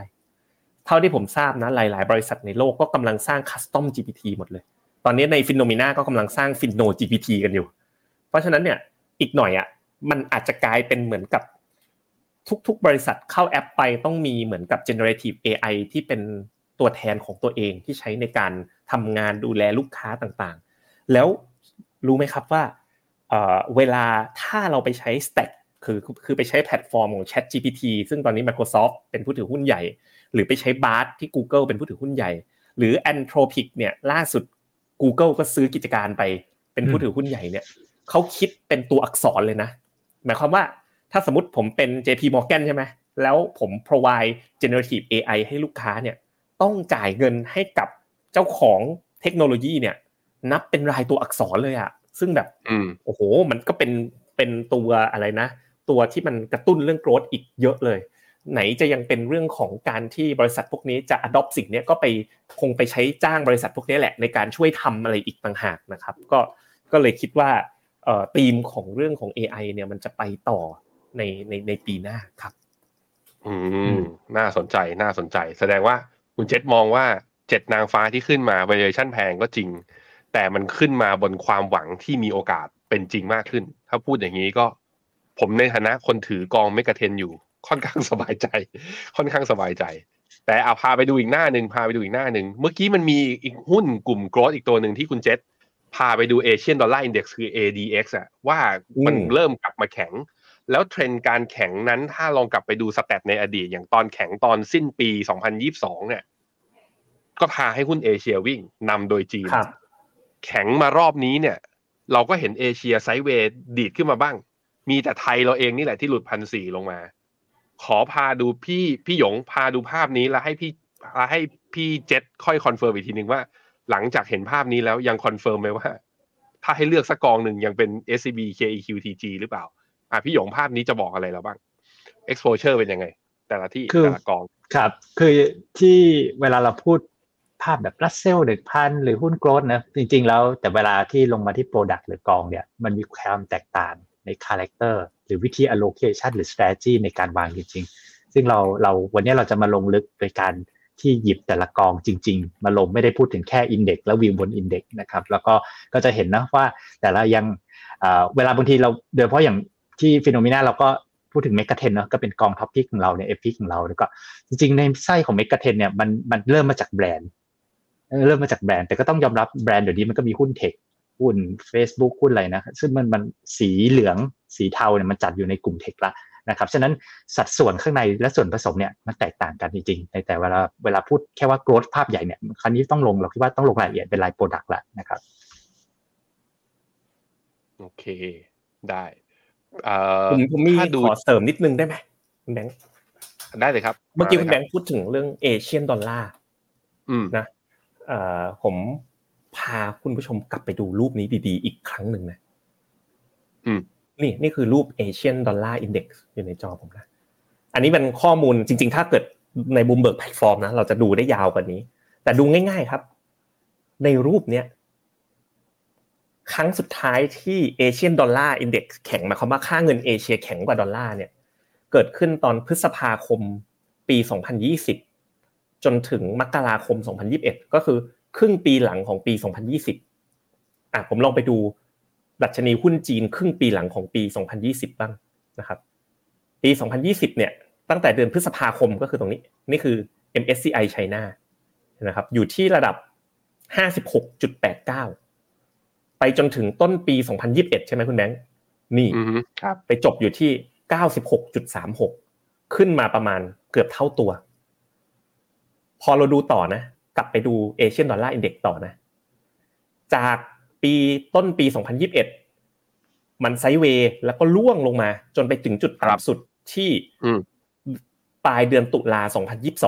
เท่าที่ผมทราบนะหลาย ๆ บริษัทในโลกก็กำลังสร้าง Custom GPT หมดเลย ตอนนี้ใน f i n o m e n a ก็กำลังสร้าง Fino GPT กันอยู่ เพราะฉะนั้นเนี่ยอีกหน่อยอะมันอาจจะกลายเป็นเหมือนกับทุก ๆ บริษัทเข้าแอปไปต้องมีเหมือนกับ generative AI ที่เป็นตัวแทนของตัวเองที่ใช้ในการ ทำงานดูแลลูกค้าต่างๆ แล้วรู้ไหมครับว่าเอ่อเวลาถ้าเราไปใช้ Stack คือคือไปใช้แพลตฟอร์มของ Chat GPT ซึ่งตอนนี้ Microsoft เป็นผู้ถือหุ้นใหญ่ หรือไปใช้ Bard ที่ Google เป็นผู้ถือหุ้นใหญ่ หรือ Anthropic เนี่ยล่าสุด Google ก็ซื้อกิจการไป เป็นผู้ถือหุ้นใหญ่เนี่ยเขาคิดเป็นตัวอักษรเลยนะ หมายความว่าถ้าสมมติผมเป็น JP Morgan ใช่ไหมแล้วผม provide generative AI ให้ลูกค้าเนี่ยต้องจ่ายเงินให้กับ เจ้าของเทคโนโลยีเนี่ย นับเป็นรายตัวอักษรเลยอะซึ่งแบบอืมโอ้โห มันก็เป็นเป็นตัวอะไรนะ ตัวที่มันกระตุ้นเรื่องโกรธอีกเยอะเลย ไหนจะยังเป็นเรื่องของการที่บริษัทพวกนี้จะ adopt สิ่งเนี้ยก็ไปคงไปใช้จ้างบริษัทพวกนี้แหละ ในการช่วยทำอะไรอีกต่างหากนะครับ ก็ก็เลยคิดว่าเอ่อธีมของเรื่องของ AI เนี่ยมันจะไปต่อในในในปีหน้าครับ อืม น่าสนใจน่าสนใจ แสดงว่าคุณเจษมองว่า เจ็ดนางฟ้าที่ขึ้นมา valuation แพงก็จริง แต่มันขึ้นมาบนความหวังที่มีโอกาสเป็นจริงมากขึ้น ถ้าพูดอย่างนี้ก็ ผมในฐานะคนถือกอง MEGA10อยู่ ค่อนข้างสบายใจ ค่อนข้างสบายใจ แต่เอาพาไปดูอีกหน้าหนึ่งพาไปดูอีกหน้าหนึ่งเมื่อกี้มันมีอีกหุ้นกลุ่ม growth อีกตัวหนึ่งที่คุณเจษพาไปดู Asian Dollar Index คือ ADX อะว่ามันเริ่มกลับมาแข็ง แล้วเทรนด์การแข็งนั้นถ้าลองกลับไปดู stat ในอดีต อย่างตอนแข็งตอนสิ้นปี 2022 เนี่ย ก็พาให้หุ้นเอเชียวิ่งนำโดยจีนครับแข็งมารอบนี้เนี่ย เราก็เห็นเอเชีย sideways ดีดขึ้นมาบ้าง มีแต่ไทยเราเองนี่แหละที่หลุดพันสี่ลงมา ขอพาดูพี่พี่หยงพาดูภาพนี้แล้วให้พี่ให้พี่เจษค่อย confirm อีกทีหนึ่งว่า หลังจากเห็นภาพนี้แล้วยัง confirm ไหมว่า ถ้าให้เลือกสักกองหนึ่งยังเป็น SCB KEQ TG หรือเปล่า อะพี่หยงภาพนี้จะบอกอะไรเราบ้าง exposure เป็นยังไง แต่ละที่คือแต่ละกองครับ คือที่เวลาเราพูด ภาพแบบรัสเซลหรือพันหรือหุ้น growth นะจริง ๆ แล้วแต่เวลาที่ลงมาที่ Product หรือกองเนี่ยมันมีความแตกต่างใน character หรือวิธี allocation หรือ strategy ในการวางจริง ๆ ซึ่งเราเราวันนี้เราจะมาลงลึกโดยการที่หยิบแต่ละกองจริง ๆ มาลงไม่ได้พูดถึงแค่ index แล้ววิวบน index นะครับแล้วก็ก็จะเห็นนะว่าแต่ละยังเวลาบางทีเราโดยเฉพาะอย่างที่ FINNOMENA เราก็พูดถึง MEGA10เนาะก็เป็นกอง top pick ของเราเนี่ย A pick ของเราแล้วก็จริงๆในไส้ของ MEGA10เนี่ยมันมันเริ่มมาจากแบรนด์ เออเริ่มมาจากแบรนด์แต่ก็ต้องยอมรับแบรนด์เดี๋ยวนี้มันก็มีหุ้น tech หุ้น Facebook หุ้นอะไรนะซึ่งมันมันสีเหลืองสีเทาเนี่ยมันจัดอยู่ในกลุ่ม tech ละนะครับฉะนั้นสัดส่วนข้างในและส่วนผสมเนี่ยมันแตกต่างกันจริงๆในแต่เวลาเวลาพูดแค่ว่า growth ภาพใหญ่เนี่ยคราวนี้ต้องลงเราคิดว่าต้องลงรายละเอียดเป็นราย product ละนะครับโอเคได้เอ่อผมผมมีถ้าดูขอเสริมนิดนึงได้ไหมคุณแบงค์ได้เลยครับ เมื่อกี้าคุณลแบยงค์พูดถึงเรื่อง Asian Dollar อืมนะเอ่อ ผมพาคุณผู้ชมกลับไปดูรูปนี้ดีๆ อีกครั้งหนึ่งนะอืมนี่นี่คือรูป Asian Dollar Index อยู่ในจอผมนะ อันนี้เป็นข้อมูลจริง ๆ ถ้าเกิดในบูมเบิร์กแพลตฟอร์มนะเราจะดูได้ยาวกว่านี้ แต่ดูง่าย ๆครับ ในรูปเนี้ยครั้งสุดท้ายที่เอเชียนดอลลาร์อินเด็กซ์แข็งหมายความว่าค่าเงินเอเชียแข็งกว่าดอลลาร์เนี่ย เกิดขึ้นตอนพฤษภาคมปี 2020 จนถึงมกราคม 2021 ก็คือครึ่งปีหลังของปี 2020อะผมลองไปดูดัชนีหุ้นจีนครึ่งปีหลังของปี 2020 บ้างนะครับ ปี 2020 เนี่ย ตั้งแต่เดือนพฤษภาคมก็คือตรงนี้นี่คือ MSCI China นะครับ อยู่ที่ระดับ 56.89 ไปจนถึงต้นปี 2021 ใช่ไหมคุณแบงค์นี่อืมครับ ไปจบอยู่ที่ 96.36 ขึ้นมาประมาณเกือบเท่าตัว พอเราดูต่อนะ กลับไปดูเอเชียนดอลลาร์อินเด็กต่อนะ จากปีต้นปี 2021 มันไซด์เวย์แล้วก็ล่วงลงมา จนไปถึงจุดครับต่ำสุดที่อืมปลายเดือนตุลา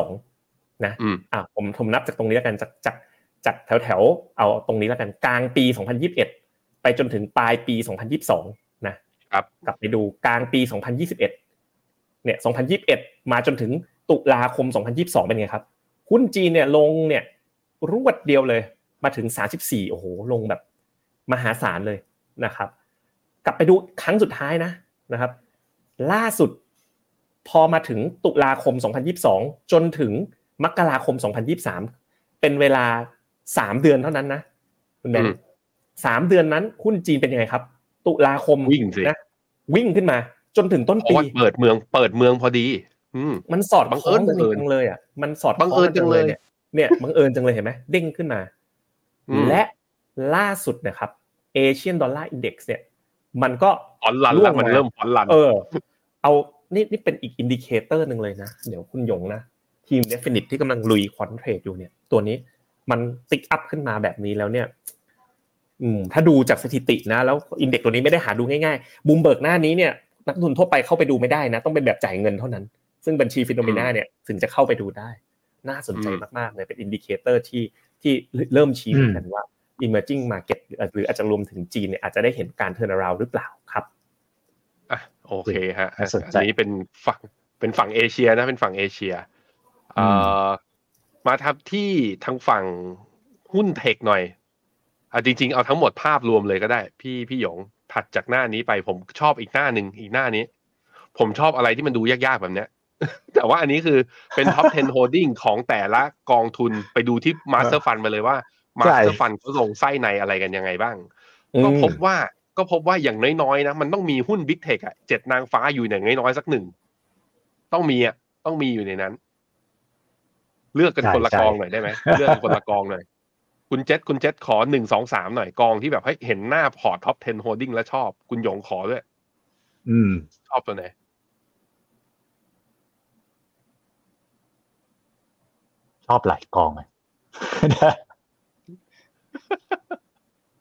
2022 นะอืมอะผมผมนับจากตรงนี้แล้วกันจากจากจากแถวแถวๆเอาตรงนี้แล้วกันกลางปี 2021 ไปจนถึงปลายปี 2022 นะครับกลับไปดูกลางปี 2021 เนี่ย 2021 มาจนถึงตุลาคม 2022 เป็นไงครับ หุ้นจีนเนี่ยลงเนี่ยรวดเดียวเลย มาถึง 34 โอ้โห ลงแบบมหาศาลเลยนะครับ กลับไปดูครั้งสุดท้ายนะนะครับ ล่าสุดพอมาถึงตุลาคม 2022 จนถึงมกราคม 2023 เป็นเวลา 3 เดือนเท่านั้นนะคุณแบงอืค์มสามเดือนนั้นหุ้นจีนเป็นยังไงครับ ตุลาคมวิ่งสินะวิ่งขึ้นมา จนถึงต้นเพราะปีว่าเปิดเมืองเปิดเมืองพอดีอื มมันสอดบังคเอิล้อญงกันบังเอิญจังเลยอะมันสอดบังเอิญคล้จังเลยเนี่ยเนี่ยบังเอิญจังเลยเห็นไหมเด้งขึ้นมาอืมและล่าสุดนะครับ Asian Dollar Index เนี่ยมันก็ front run แล้วมันมาเริ่ม front run เออ เอานี่นี่เป็นอีก indicator หนึ่งเลยนะ เดี๋ยวคุณหยงนะ ทีมเดฟ i นิตที่กำลังลุย con trade อยู่เนี่ย ตัวนี้มัน tick up ขึ้นมาแบบนี้แล้วเนี่ย อืม ถ้าดูจากสถิตินะ แล้ว index ตัวนี้ไม่ได้หาดูง่ายๆบูมเบิร์กหน้านี้เนี่ย นักลงทุนทั่วไปเข้าไปดูไม่ได้นะ ต้องเป็นแบบจ่ายเงินเท่านั้น ซึ่งบัญชี FINNOMENA เนี่ยถึงจะเข้าไปดูได้ น่าสนใจอืมมากๆเลยเป็น indicator ที่ที่เริ่มชี้เหมือนกันว่า emerging market หรือหรืออาจจะรวมถึงจีนเนี่ยอาจจะได้เห็นการ turn around หรือเปล่าครับอะโอเคฮะน่าสนใจอันนี้เป็นฝั่งเป็นฝั่งเอเชียนะเป็นฝั่งเอเชียเอ่ออมาทับที่ทางฝั่งหุ้น tech หน่อยอะจริง ๆ เอาทั้งหมดภาพรวมเลยก็ได้ พี่พี่หยงถัดจากหน้านี้ไปผมชอบอีกหน้าหนึ่งอีกหน้านี้ ผมชอบอะไรที่มันดูยากๆแบบเนี้ย แต่ว่าอันนี้คือเป็น top 10 holding ของแต่ละกองทุนไปดูที่ master fund ไปเลยว่า master fund เขาลงไส้ในอะไรกันยังไงบ้าง ก็พบว่าก็พบว่าอย่างน้อยๆนะมันต้องมีหุ้น big tech อะเจ็ดนางฟ้าอยู่อย่างน้อยๆสักหนึ่ง ต้องมีอะต้องมีอยู่ในนั้น เลือกกันใช่คนละใช่กองหน่อยได้ไหมเลือกกันคนละกองหน่อยคุณเจษคุณเจษขอหนึ่งสองสามหน่อยกองที่แบบให้เห็นหน้าพอร์ตท็อป 10 holding แล้วชอบ คุณหยงขอด้วย อืม ชอบตัวไหน อบหลายกองอะ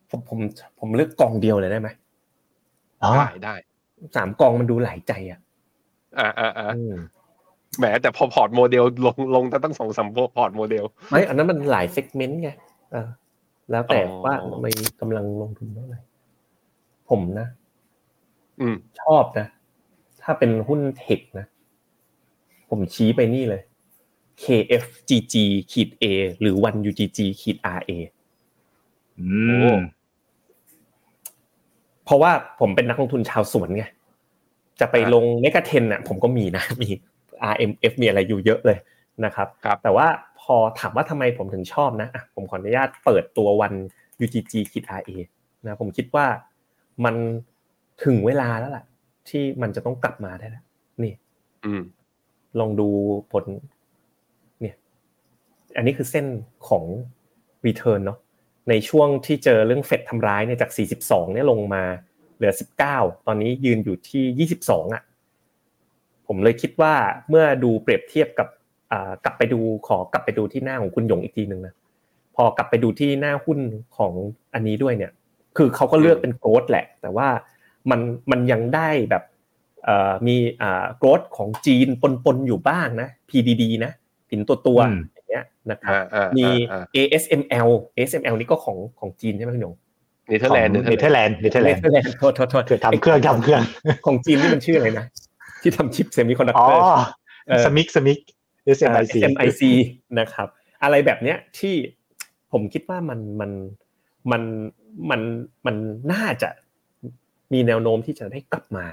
ผมผมผมเลือกกองเดียวเลยได้ไหมอ๋อได้ได้สามกองมันดูหลายใจอะอ่าอ่าอ่าอืมแหมแต่พอพอร์ตโมเดลลงลงตั้งสองสามพอร์ตโมเดลไม่อันนั้นมันหลาย segment ไงเออแล้วแต่อ๋อว่าไม่กำลังลงทุนเท่าไหร่ผมนะ อืมชอบนะ ถ้าเป็นหุ้นเทคนะ ผมชี้ไปนี่เลย KFGG ขีด A หรือ1 UGG ขีด RA อืโอ้มเพราะว่าผมเป็นนักลงทุนชาวสวนไง จะไปลงเมกะเทนน่ะ ผมก็มีนะ มี RMF มีอะไรอยู่เยอะเลยนะครับครับแต่ว่าพอถามว่าทำไมผมถึงชอบนะอะผมขออนุญาตเปิดตัววัน UGG ขีด RA นะ ผมคิดว่ามันถึงเวลาแล้วล่ะ ที่มันจะต้องกลับมาได้แล้วนี่อืมลองดูผลเนี่ย อันนี้คือเส้นของ return เนาะในช่วงที่เจอเรื่องเฟดทำร้ายเนี่ยจาก 42 เนี่ยลงมาเหลือ 19 ตอนนี้ยืนอยู่ที่ 22อะผมเลยคิดว่าเมื่อดูเปรียบเทียบกับกลับไปดูขอกลับไปดูที่หน้าของคุณหยงอีกทีหนึ่งนะพอกลับไปดูที่หน้าหุ้นของอันนี้ด้วยเนี่ย คือเขาก็เลือกเป็น growth แหละ แต่ว่ามันมันยังได้แบบมี growth ของจีนปนๆอยู่บ้างนะ PDD นะพินตัวตัว เงี้ยนะครับอ่าอ่ามีอ่า ASML ASML นี่ก็ของของจีนใช่ไหมคุณหยงเนเธอร์แลนด์เนเธอร์แลนด์เนเธอร์แลนด์เนเธอร์แลนด์โทษโทษโทษคือทำเครื่องทำเครื่องของจีนนี่มันชื่ออะไรนะ ที่ทำชิป semiconductor อ๋อเออสมิกสมิก SMIC SMIC นะครับ อะไรแบบเนี้ยที่ผมคิดว่ามันมันมันมันมันน่าจะมีแนวโน้มที่จะได้กลับมา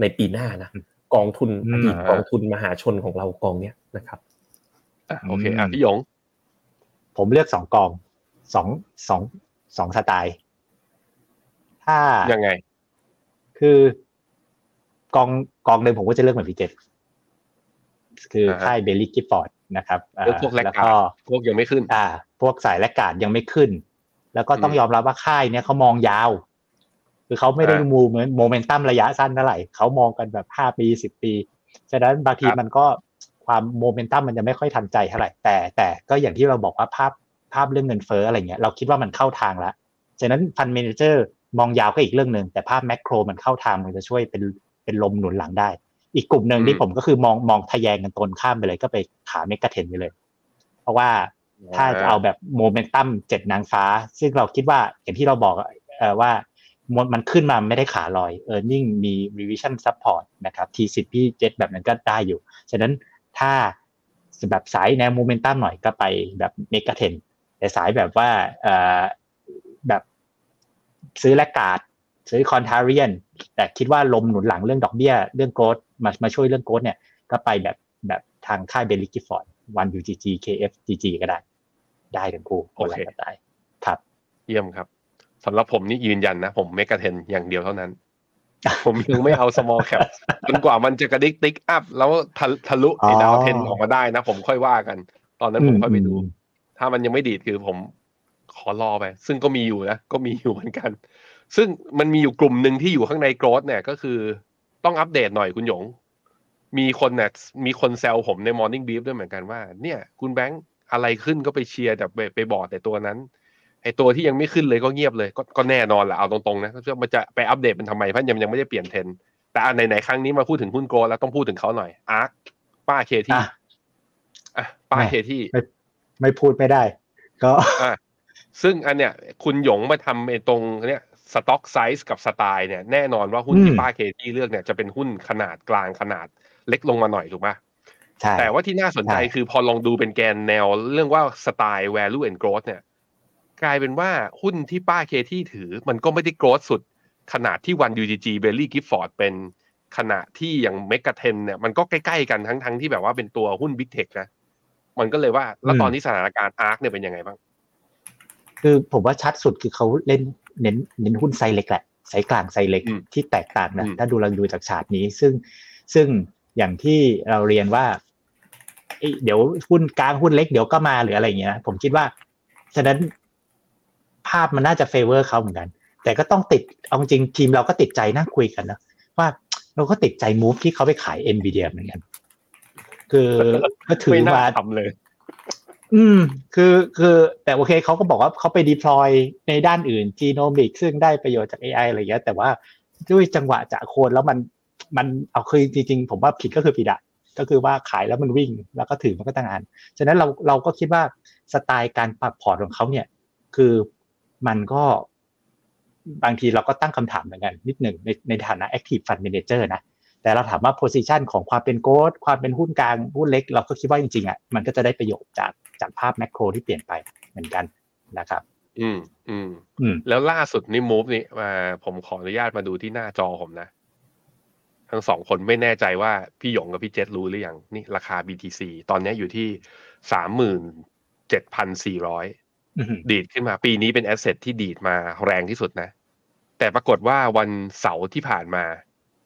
ในปีหน้านะกองทุนอืมอดีตกองทุนมหาชนของเรากองเนี้ยนะครับ อะโอเคอะพี่หยง ผมเลือกสองกองสองสองสองสไตล์ ถ้ายังไง คือกองกองหนึ่งผมก็จะเลือกเหมือนพี่เจษคืออ่าฮะค่าย Baillie Gifford นะครับอ่าเลือกพวก laggard พวกยังไม่ขึ้น อ่า พวกสาย laggard ยังไม่ขึ้น แล้วก็ต้องอืมยอมรับว่าค่ายเนี้ยเขามองยาว คือเขาไม่ได้อ่ามูเหมือนโมเมนตัมระยะสั้นเท่าไหร่เขามองกันแบบห้าปีสิบปี ฉะนั้นบางทีครับมันก็ ความโมเมนตัมมันจะไม่ค่อยทันใจเท่าไหร่แต่แต่ก็อย่างที่เราบอกว่าภาพภาพเรื่องเงินเฟ้ออะไรเงี้ยเราคิดว่ามันเข้าทางแล้วฉะนั้น fund manager มองยาวก็อีกเรื่องหนึ่งแต่ภาพ macro มันเข้าทางมันจะช่วยเป็นเป็นลมหนุนหลังได้ อีกกลุ่มหนึ่งอืมที่ผมก็คือมองมองทะแยงกันตนข้ามไปเลยก็ไปขา MEGA10ไปเลย เพราะว่าถ้าจะเอาแบบโมเมนตัม7 นางฟ้า ซึ่งเราคิดว่าอย่างที่เราบอกเออว่ามันมันขึ้นมาไม่ได้ขาลอย e a r n i n g มี revision support นะครับทีสิพี่เจษแบบนั้นก็ได้อยู่ ฉะนั้น ถ้าแบบสายแนวโมเมนตัมหน่อยก็ไปแบบ MEGA10แต่สายแบบว่าเอ่อแบบซื้อ laggard ซื้อ contrarian แต่คิดว่าลมหนุนหลังเรื่องดอกเบี้ย เรื่อง growth มามาช่วยเรื่อง growth เนี่ย ก็ไปแบบแบบทางค่าย Baillie Gifford ONE UGG KFGG ก็ได้ ได้ทั้งคู่คนละโอเคก็ได้ครับ เยี่ยมครับสำหรับผมนี่ยืนยันนะ ผม MEGA10 อย่างเดียวเท่านั้น ผมยังไม่เอา small cap จนกว่ามันจะกระดิก pick up แล้วทะทะลุไอ้ดาวอ๋อเทนออกมาได้นะ ผมค่อยว่ากัน ตอนนั้นผมค่อยไปดูอืมถ้ามันยังไม่ดีดคือผมขอรอไป ซึ่งก็มีอยู่นะ ก็มีอยู่เหมือนกัน ซึ่งมันมีอยู่กลุ่มหนึ่งที่อยู่ข้างใน growth เนี่ยก็คือต้องอัปเดตหน่อยคุณหยง มีคนเนี่ยมีคนแซวผมใน Morning Brief ด้วยเหมือนกันว่า เนี่ย คุณแบงค์อะไรขึ้นก็ไปเชียร์แต่ไปไปบอกแต่ตัวนั้น ไอตัวที่ยังไม่ขึ้นเลยก็เงียบเลยก็ก็แน่นอนแหละเอาตรงๆนะเพื่อมันจะไปอัปเดตมันทำไมเพราะยังยังไม่ได้เปลี่ยนเทรนด์แต่อันไหนๆครั้งนี้มาพูดถึงหุ้น growth แล้วต้องพูดถึงเขาหน่อย ARK ป้า Cathie อะอะป้าแม่ Cathieไม่ไม่พูดไม่ได้ ก็อะซึ่งอันเนี้ยคุณหยงมาทำไอ้ตรงเนี้ย stock size กับสไตล์เนี่ยแน่นอนว่าหุ้นที่อืมป้า Cathie เลือกเนี่ยจะเป็นหุ้นขนาดกลางขนาดเล็กลงมาหน่อยถูกไหมใช่แต่ว่าที่น่าสนใจใช่คือพอลองดูเป็นแกนแนวเรื่องว่าสไตล์ value and growth เนี่ย กลายเป็นว่าหุ้นที่ป้า Cathie ถือ มันก็ไม่ได้ growth สุด ขนาดที่ ONE UGG Baillie Gifford เป็นขณะที่อย่าง m e g a t e n เนี่ยมันก็ใกล้ๆกันทั้งทั้งที่แบบว่าเป็นตัวหุ้น Big Tech นะมันก็เลยว่าแล้วตอนนี้สถานการณ์ ARK เนี่ยเป็นยังไงบ้าง คือผมว่าชัดสุดคือเขาเล่นเน้นเน้นหุ้นไซส์เล็กแหละไซส์กลางไซส์เล็กอืมที่แตกต่างนะอืมถ้าดูเราดูจากชาร์ตนี้ ซึ่งซึ่งอย่างที่เราเรียนว่าเอ้ยเดี๋ยวหุ้นกลางหุ้นเล็กเดี๋ยวก็มาหรืออะไรอย่างเงี้ยนะผมคิดว่าฉะนั้น ภาพมันน่าจะเฟเวอร์เขาเหมือนกัน แต่ก็ต้องติดเอาจริงทีมเราก็ติดใจนั่งคุยกันนะว่าเราก็ติดใจมูฟที่เขาไปขาย NVIDIA เหมือนกัน คือก็ถือไม่น่ามาทำเลย อืม คือคือ แต่โอเคเขาก็บอกว่าเขาไป deploy ในด้านอื่น genomic ซึ่งได้ประโยชน์จาก AI อะไรเงี้ยแต่ว่าด้วยจังหวะจากโคนแล้วมันมันเอาคือจริงๆ ผมว่าผิดก็คือผิดอะก็คือว่าขายแล้วมันวิ่งแล้วก็ถือมันก็ตั้งงาน ฉะนั้นเราเราก็คิดว่าสไตล์การปรับพอร์ตของเขาเนี่ย คือ มันก็บางทีเราก็ตั้งคำถามเหมือนกันนิดหนึ่งในในฐานะ active fund manager นะ แต่เราถามว่า position ของความเป็นโกดความเป็นหุ้นกลาง หุ้นเล็ก เราก็คิดว่าจริงๆอะมันก็จะได้ประโยชน์จากจากภาพแมกโรที่เปลี่ยนไปเหมือนกันนะครับ อืมอืมอืมแล้วล่าสุดนี่มูฟนี่มาผมขออนุญาตมาดูที่หน้าจอผมนะ ทั้งสองคนไม่แน่ใจว่าพี่หยงกับพี่เจษรู้หรือยังนี่ราคา BTC ตอนนี้อยู่ที่สามหมื่นเจ็ดพันสี่ร้อยอืม ดีดขึ้นมาปีนี้เป็น asset ที่ดีดมาแรงที่สุดนะ แต่ปรากฏว่าวันเสาร์ที่ผ่านมา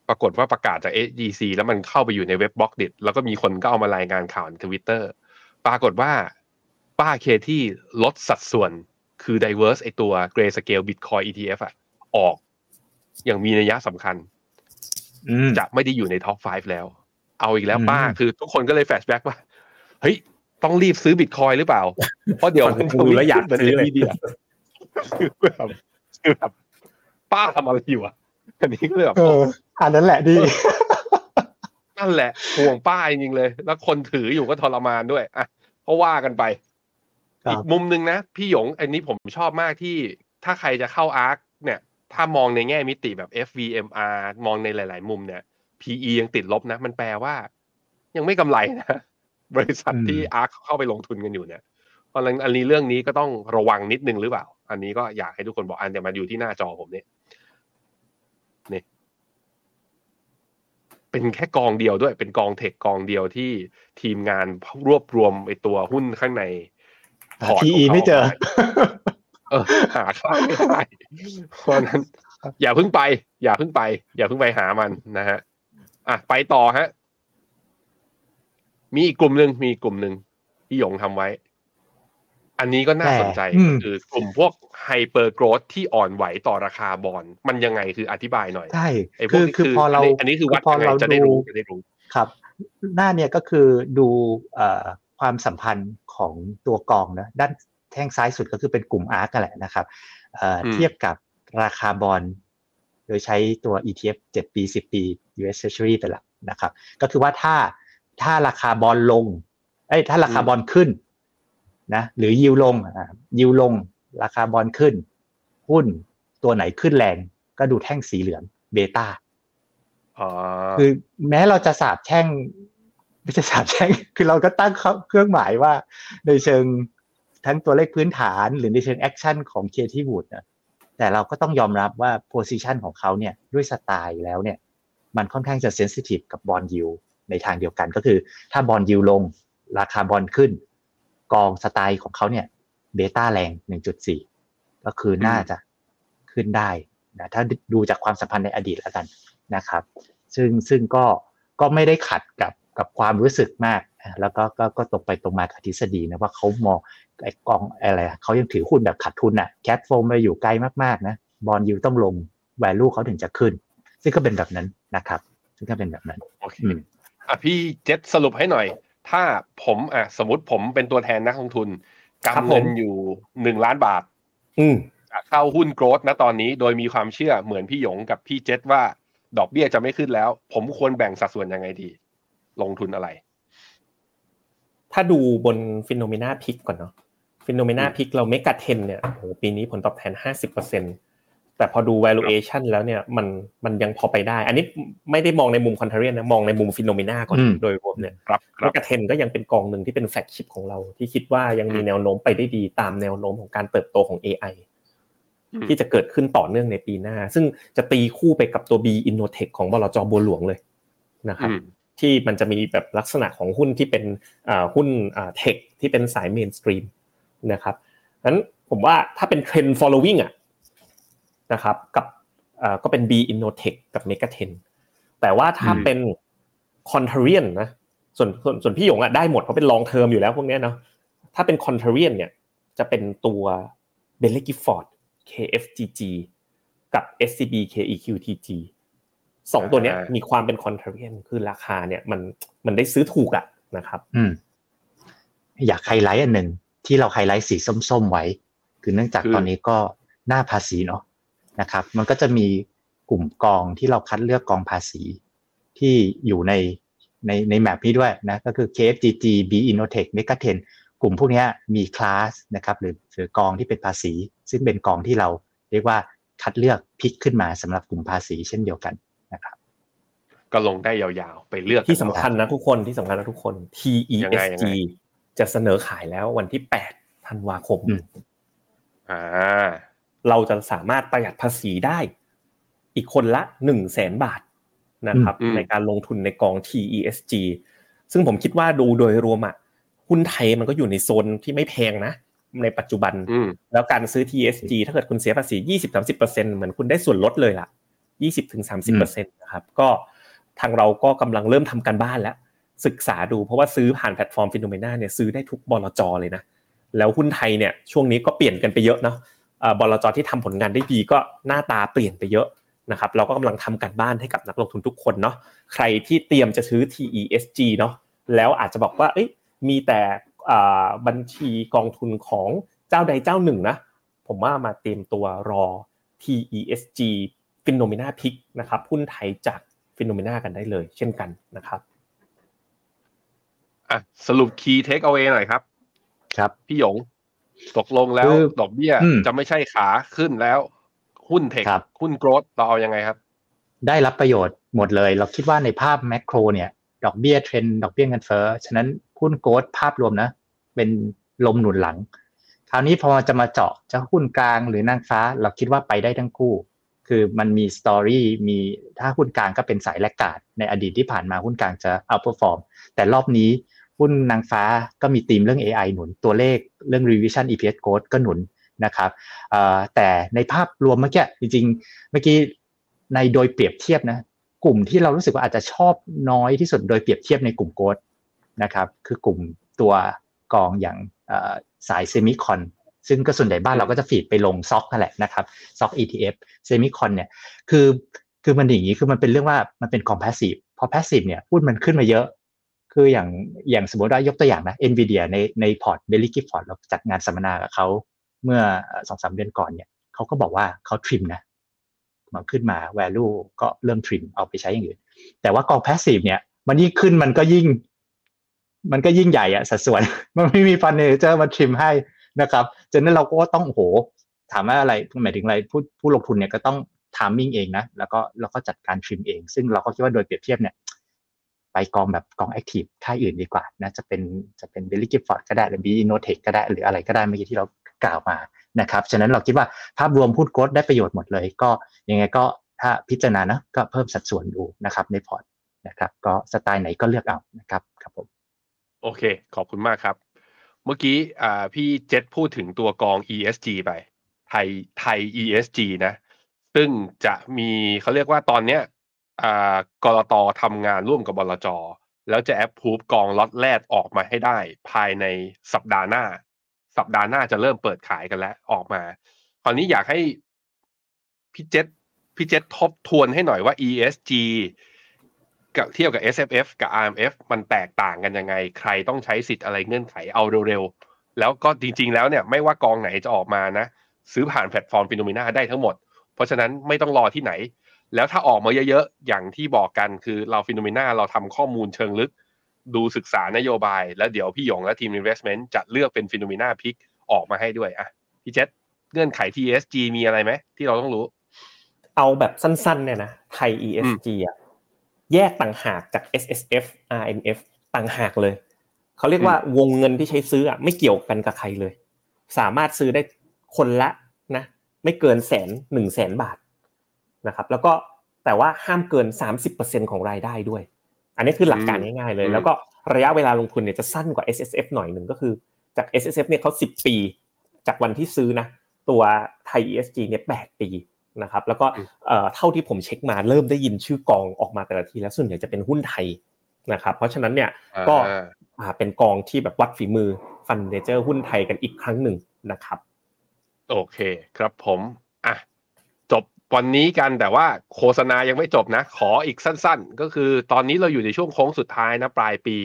ปรากฏว่าประกาศจาก SEC แล้วมันเข้าไปอยู่ในเว็บบล็อกดิแล้วก็มีคนก็เอามารายงานข่าวในทวิตเตอร์ปรากฏว่าป้า Cathie ลดสัดส่วนคือ divest ไอตัว Grayscale Bitcoin ETF อะออก อย่างมีนัยสำคัญอืมจะไม่ได้อยู่ในท็อป 5 แล้ว เอาอีกแล้วอืมป้าคือทุกคนก็เลย flashback ว่า เฮ้ย ต้องรีบซื้อบิตคอยหรือเปล่า เพราะเดี๋ยวมันจะดูแล้วอยากซื้อเลยเดียคือแบบคือแบบป้าทำอะไรอยู่อะอันนี้ก็เลยแบบเอออันนั้นแหละดีนั่นแหละห่วงป้าจริงๆเลย แล้วคนถืออยู่ก็ทรมานด้วยอะก็ว่ากันไปครับอีกมุมหนึ่งนะ พี่หยง อันนี้ผมชอบมากที่ถ้าใครจะเข้าอาร์คเนี่ย ถ้ามองในแง่มิติแบบ FVMR มองในหลาย ๆ มุมเนี่ย PE ยังติดลบนะ มันแปลว่า ยังไม่กำไรนะ บริษัทที่อาร์คเข้าไปลงทุนกันอยู่เนี่ยเพราะฉะนั้นอันนี้เรื่องนี้ก็ต้องระวังนิดนึงหรือเปล่า อันนี้ก็อยากให้ทุกคนบอกอันเดี๋ยวมาอยู่ที่หน้าจอผมเนี่ยนี่ เป็นแค่กองเดียวด้วย เป็นกองเทคกองเดียวที่ทีมงานรวบรวมไอตัวหุ้นข้างในพอร์ตของ PE ขาไม่เจอเออหาค่าไม่ได้เพราะฉะนั้น อย่าเพิ่งไป อย่าเพิ่งไป อย่าเพิ่งไปหามันนะฮะอะไปต่อฮะ มีอีกกลุ่มหนึ่งมีอีกกลุ่มหนึ่งที่หยงทำไว้ อันนี้ก็น่าสนใจแต่อืมคือกลุ่มพวกไฮเปอร์โกรธที่อ่อนไหวต่อราคาบอลมันยังไงคืออธิบายหน่อยใช่ไอ้พวคืกอนี้คือพอเราอันนี้คือวัดพอยังไงเราจะได้ดูรู้จะได้รู้ครับ หน้าเนี่ยก็คือดูเอ่อความสัมพันธ์ของตัวกองนะด้านแท่งซ้ายสุดก็คือเป็นกลุ่มอาร์กแหละนะครับเอ่ออมเทียบกับราคาบอลโดยใช้ตัว ETF 7 ปี 10 ปี US Treasury เป็นหลักนะครับ ก็คือว่าถ้า ถ้าราคาบอลลงเอ้ยถ้าราคาบอลขึ้นนะหรือยิวลงอ่ายิวลง ราคาบอลขึ้น หุ้นตัวไหนขึ้นแรง ก็ดูแท่งสีเหลือง beta อ๋อคือแม้เราจะสาบแช่ง ไม่ใช่สาบแช่ง คือเราก็ตั้งเครื่องหมายว่า ในเชิงทั้งตัวเลขพื้นฐานหรือในเชิง action ของ Cathie Wood นะแต่เราก็ต้องยอมรับว่าโพ i ิชันของเขาเนี่ยด้วยสไตล์แล้วเนี่ย มันค่อนข้างจะ sensitive กับ bond yield ในทางเดียวกันก็คือ ถ้า bond yield ลง ราคาบอลขึ้น กองสไตล์ของเขาเนี่ยเบต้าแรง 1.4 ก็คือน่าจะขึ้นได้นะถ้าดูจากความสัมพันธ์ในอดีตแล้วกันนะครับ ซึ่งซึ่งก็ก็ไม่ได้ขัดกับกับความรู้สึกมากอะแล้วก็ก็ก็ตรงไปตรงมากับทฤษฎีนะว่าเขามองไอ้กองอะไรอะเขายังถือหุ้นแบบขาดทุนอะแคทโฟมไปอยู่ไกลมากๆนะบอลยูต้องลงแวลูเขาถึงจะขึ้น ซึ่งก็เป็นแบบนั้นนะครับ ซึ่งก็เป็นแบบนั้นโอเค อืมอะพี่เจษสรุปให้หน่อย ถ้าผมอะสมมติผมเป็นตัวแทนนักลงทุนครับกำเงินผมอยู่หนึ่งล้านบาท อืมจะเข้าหุ้น growth นะตอนนี้โดยมีความเชื่อเหมือนพี่หยงกับพี่เจษว่าดอกเบี้ยจะไม่ขึ้นแล้ว ผมควรแบ่งสัดส่วนยังไงดี ลงทุนอะไร ถ้าดูบน FINNOMENA Pick ก่อนเนาะ FINNOMENA Pick เรา MEGA10เนี่ยโอ้โหปีนี้ผลตอบแทน50% แต่พอดู valuation แล้วเนี่ยมันมันยังพอไปได้ อันนี้ไม่ได้มองในมุม contrarian นะมองในมุม FINNOMENA ก่อนอืมโดยรวมเนี่ยครับคเมรับกะเทนก็ยังเป็นกองหนึ่งที่เป็น flagship ของเรา ที่คิดว่ายังมีแนวโน้มไปได้ดีตามแนวโน้มของการเติบโตของ AI อืมที่จะเกิดขึ้นต่อเนื่องในปีหน้า ซึ่งจะตีคู่ไปกับตัว B Innotech ของบลจบัวหลวงเลยนะครับอืมที่มันจะมีแบบลักษณะของหุ้นที่เป็นอ่าหุ้น tech ที่เป็นสาย mainstreamนะครับนั้นผมว่าถ้าเป็นเทรน following อะ นะครับกับอ่าก็เป็น B Innotech กับ Mega t e n แต่ว่าถ้าอืมเป็น contrarian นะส่วนส่วนส่วนพี่หยงอะได้หมดเพราะเป็น long term อยู่แล้วพวกเนี้ยเนาะถ้าเป็น contrarian เนี่ยจะเป็นตัว b e l l y Gifford KFGG กับ SCB KEQTG สองตัวเนี้ยมีความเป็น contrarian คือราคาเนี่ยมันมันได้ซื้อถูกอะนะครับ อืมอยากไฮไลท์อันหนึ่งที่เราไฮไลท์สีส้มๆไว้ คือเนื่องจากตอนนี้ก็หน้าภาษีเนาะ นะครับ มันก็จะมีกลุ่มกองที่เราคัดเลือกกองภาษีที่อยู่ในในใน map นี้ด้วยนะก็คือ KFGG B Innotech MEGA10 กลุ่มพวกนี้มีคลาสนะครับหรือหรือกองที่เป็นภาษี ซึ่งเป็นกองที่เราเรียกว่าคัดเลือก pick ขึ้นมาสำหรับกลุ่มภาษีเช่นเดียวกันนะครับ ก็ลงได้ยาวๆ ไปเลือกที่สำคัญนะทุกคนที่สำคัญนะทุกคนยังไงยัง TESG ไงจะเสนอขายแล้ววันที่8ธันวาคมอืมอ่า เราจะสามารถประหยัดภาษีได้ อีกคนละ1 0 0 0 0แสนบาทนะครับอืมในการลงทุนในกอง TESG ซึ่งผมคิดว่าดูโดยรวมอะหุ้นไทยมันก็อยู่ในโซนที่ไม่แพงนะ ในปัจจุบันอืมแล้วการซื้อ TSG ถ้าเกิดคุณเสียภาษี 20-30%เหมือนคุณได้ส่วนลดเลยล่ะ 20-30%นะครับก็ทางเราก็กำลังเริ่มทำการบ้านแล้ว ศึกษาดูเพราะว่าซื้อผ่านแพลตฟอร์ม FINNOMENA เนี่ยซื้อได้ทุกบลจเลยนะ แล้วหุ้นไทยเนี่ยช่วงนี้ก็เปลี่ยนกันไปเยอะเนาะเอ่อ บลจที่ทำผลงานได้ดีก็หน้าตาเปลี่ยนไปเยอะนะครับเราก็กำลังทำการบ้านให้กับนักลงทุนทุกคนเนาะใครที่เตรียมจะซื้อ TESG เนาะแล้วอาจจะบอกว่าเอ้ยมีแต่อ่าบัญชีกองทุนของเจ้าใดเจ้าหนึ่งนะผมว่ามาเตรียมตัวรอ TESG p h e n o m e n a Pick นะครับหุ้นไทยจาก p h e n o m e n a กันได้เลย เช่นกันนะครับอะสรุป key take away หน่อยครับ ครับ พี่หยง ตกลงแล้วคือดอกเบี้ยอืมจะไม่ใช่ขาขึ้นแล้วหุ้นเทคครับหุ้นโกรดเราเอายังไงครับ ได้รับประโยชน์หมดเลย เราคิดว่าในภาพแมกโรเนี่ย ดอกเบี้ยเทรนด์ดอกเบี้ยเงินเฟ้อฉะนั้นหุ้น growth ภาพรวมนะ เป็นลมหนุนหลัง คราวนี้พอจะมาเจาะจะหุ้นกลางหรือนางฟ้า เราคิดว่าไปได้ทั้งคู่ คือมันมี story มีถ้าหุ้นกลางก็เป็นสาย laggard ในอดีตที่ผ่านมาหุ้นกลางจะ outperform แต่รอบนี้ หุ้นนางฟ้าก็มีธีมเรื่อง AI หนุนตัวเลขเรื่อง revision EPS growth ก็หนุนนะครับแต่ในภาพรวมเมื่อกี้จริงๆ เมื่อกี้ในโดยเปรียบเทียบนะกลุ่มที่เรารู้สึกว่าอาจจะชอบน้อยที่สุดโดยเปรียบเทียบในกลุ่ม growth นะครับคือกลุ่มตัวกองอย่างสาย semicon ซึ่งก็ส่วนใหญ่บ้านเราก็จะ feed ไปลงซ็อกนั่นแหละนะครับซ็อก ETF เซมิคอนเนี่ยคือคือมันอย่างนี้คือมันเป็นเรื่องว่ามันเป็นของ passive พอ passive เนี่ยหุ้นมันขึ้นมาเยอะ คืออย่างอย่างสมมติว่ายกตัวอย่างนะ NVIDIA ในในพอร์ต Baillie Gifford เราจัดงานสัมมนากับเขาเมื่อสองสามเดือนก่อนเนี่ยเขาก็บอกว่าเขาทริมนะมันขึ้นมา value ก็เริ่ม trim เอาไปใช้อย่างอื่น แต่ว่ากอง passive เนี่ย มันยิ่งขึ้นมันก็ยิ่ง มันก็ยิ่งใหญ่อะสัดส่วน มันไม่มีฟันเนเจอร์มา trim ให้นะครับฉะนั้นเราก็ต้องโห ถามว่าอะไรหมายถึงอะไรผู้ผู้ลงทุนเนี่ยก็ต้อง timing เองนะ แล้วก็แล้วก็จัดการ trim เอง ซึ่งเราก็คิดว่าโดยเปรียบเทียบเนี่ย ไปกองแบบกอง active ค่ายอื่นดีกว่านะจะเป็นจะเป็น Billy Gifford ก็ได้หรือ B Innotech ก็ได้หรืออะไรก็ได้เมื่อกี้ที่เรากล่าวมานะครับฉะนั้นเราคิดว่าภาพรวมพูดโกดได้ประโยชน์หมดเลย ก็ยังไงก็ถ้าพิจารณานะก็เพิ่มสัดส่วนดูนะครับในพอร์ตนะครับก็สไตล์ไหนก็เลือกเอานะครับครับผมโอเค ขอบคุณมากครับ เมื่อกี้พี่เจษพูดถึงตัวกอง ESG ไป ไทยไทย ESG นะ ซึ่งจะมีเขาเรียกว่าตอนเนี้ย กรตทำงานร่วมกับบลจแล้วจะแอปพูฟกองล็อตแรกออกมาให้ได้ ภายในสัปดาห์หน้า สัปดาห์หน้าจะเริ่มเปิดขายกันแล้วออกมา คราวนี้อยากให้พี่เจษพี่เจษทบทวนให้หน่อยว่า ESG กับเทียบกับ SSF กับ RMF มันแตกต่างกันยังไง ใครต้องใช้สิทธิ์อะไรเงื่อนไขเอาเร็วๆ แล้วก็จริงๆแล้วเนี่ยไม่ว่ากองไหนจะออกมานะ ซื้อผ่านแพลตฟอร์ม FINNOMENA ได้ทั้งหมด เพราะฉะนั้นไม่ต้องรอที่ไหน แล้วถ้าออกมาเยอะๆ อย่างที่บอกกันคือเรา FINNOMENA เราทำข้อมูลเชิงลึก ดูศึกษานโยบาย แล้วเดี๋ยวพี่หยงและทีม Investment จะเลือกเป็นฟิโนเมนาพิกออกมาให้ด้วยอะพี่เจษเงื่อนไข TSG มีอะไรไหมที่เราต้องรู้ เอาแบบสั้นๆเนี่ยนะไทย ESG อะแยกต่างหากจาก SSF RMF ต่างหากเลย เขาเรียกว่าวงเงินที่ใช้ซื้ออะไม่เกี่ยวกันกับใครเลย สามารถซื้อได้คนละนะ ไม่เกินแสนหนึ่งแสนบาท นะครับแล้วก็แต่ว่าห้ามเกิน 30%ของรายได้ด้วย อันนี้คือหลักการง่ายๆเลยอืมแล้วก็ระยะเวลาลงทุนเนี่ยจะสั้นกว่า S S F หน่อยหนึ่งก็คือจาก S S F เนี่ยเขา10 ปี จากวันที่ซื้อนะตัวไทย E S G เนี่ย8ปีนะครับแล้วก็เอ่อเท่าที่ผมเช็คมาเริ่มได้ยินชื่อกองออกมาแต่ละทีแล้วส่วนใหญ่จะเป็นหุ้นไทยนะครับเพราะฉะนั้นเนี่ยก็อ่าอ่าเป็นกองที่แบบวัดฝีมือฟันเนเจอร์หุ้นไทยกันอีกครั้งหนึ่งนะครับ โอเคครับผมอะจบ วันนี้กันแต่ว่าโฆษณายังไม่จบนะ ขออีกสั้นๆ ก็คือตอนนี้เราอยู่ในช่วงโค้งสุดท้ายนะปลายปี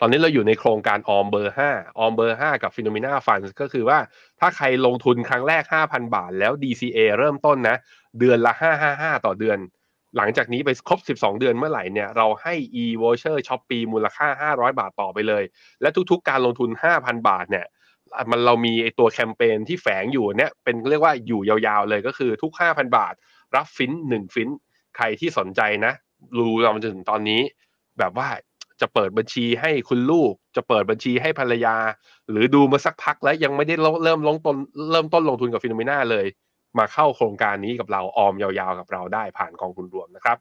ตอนนี้เราอยู่ในโครงการออมเบอร์5ออมเบอร์ 5 กับ FINNOMENA Funds ก็คือว่าถ้าใครลงทุนครั้งแรก 5,000 บาท แล้ว DCA เริ่มต้นนะ เดือนละ 555 ต่อเดือน หลังจากนี้ไปครบ 12 เดือนเมื่อไหร่เนี่ยเราให้ e voucher Shopee มูลค่า 500 บาทต่อไปเลย และทุกๆ การลงทุน 5,000 บาทเนี่ย มันเรามีไอตัวแคมเปญที่แฝงอยู่เนี่ยเป็นเรียกว่าอยู่ยาวๆเลยก็คือทุก 5,000 บาท รับฟินหนึ่งฟินใครที่สนใจนะรู้เราจนถึงตอนนี้ แบบว่าจะเปิดบัญชีให้คุณลูก จะเปิดบัญชีให้ภรรยา หรือดูมาสักพักแล้วยังไม่ได้เริ่มลงต้นเริ่มต้นลงทุนกับฟิโนเมนาเลย มาเข้าโครงการนี้กับเราออมยาวๆกับเราได้ผ่านกองทุนรวมนะครับ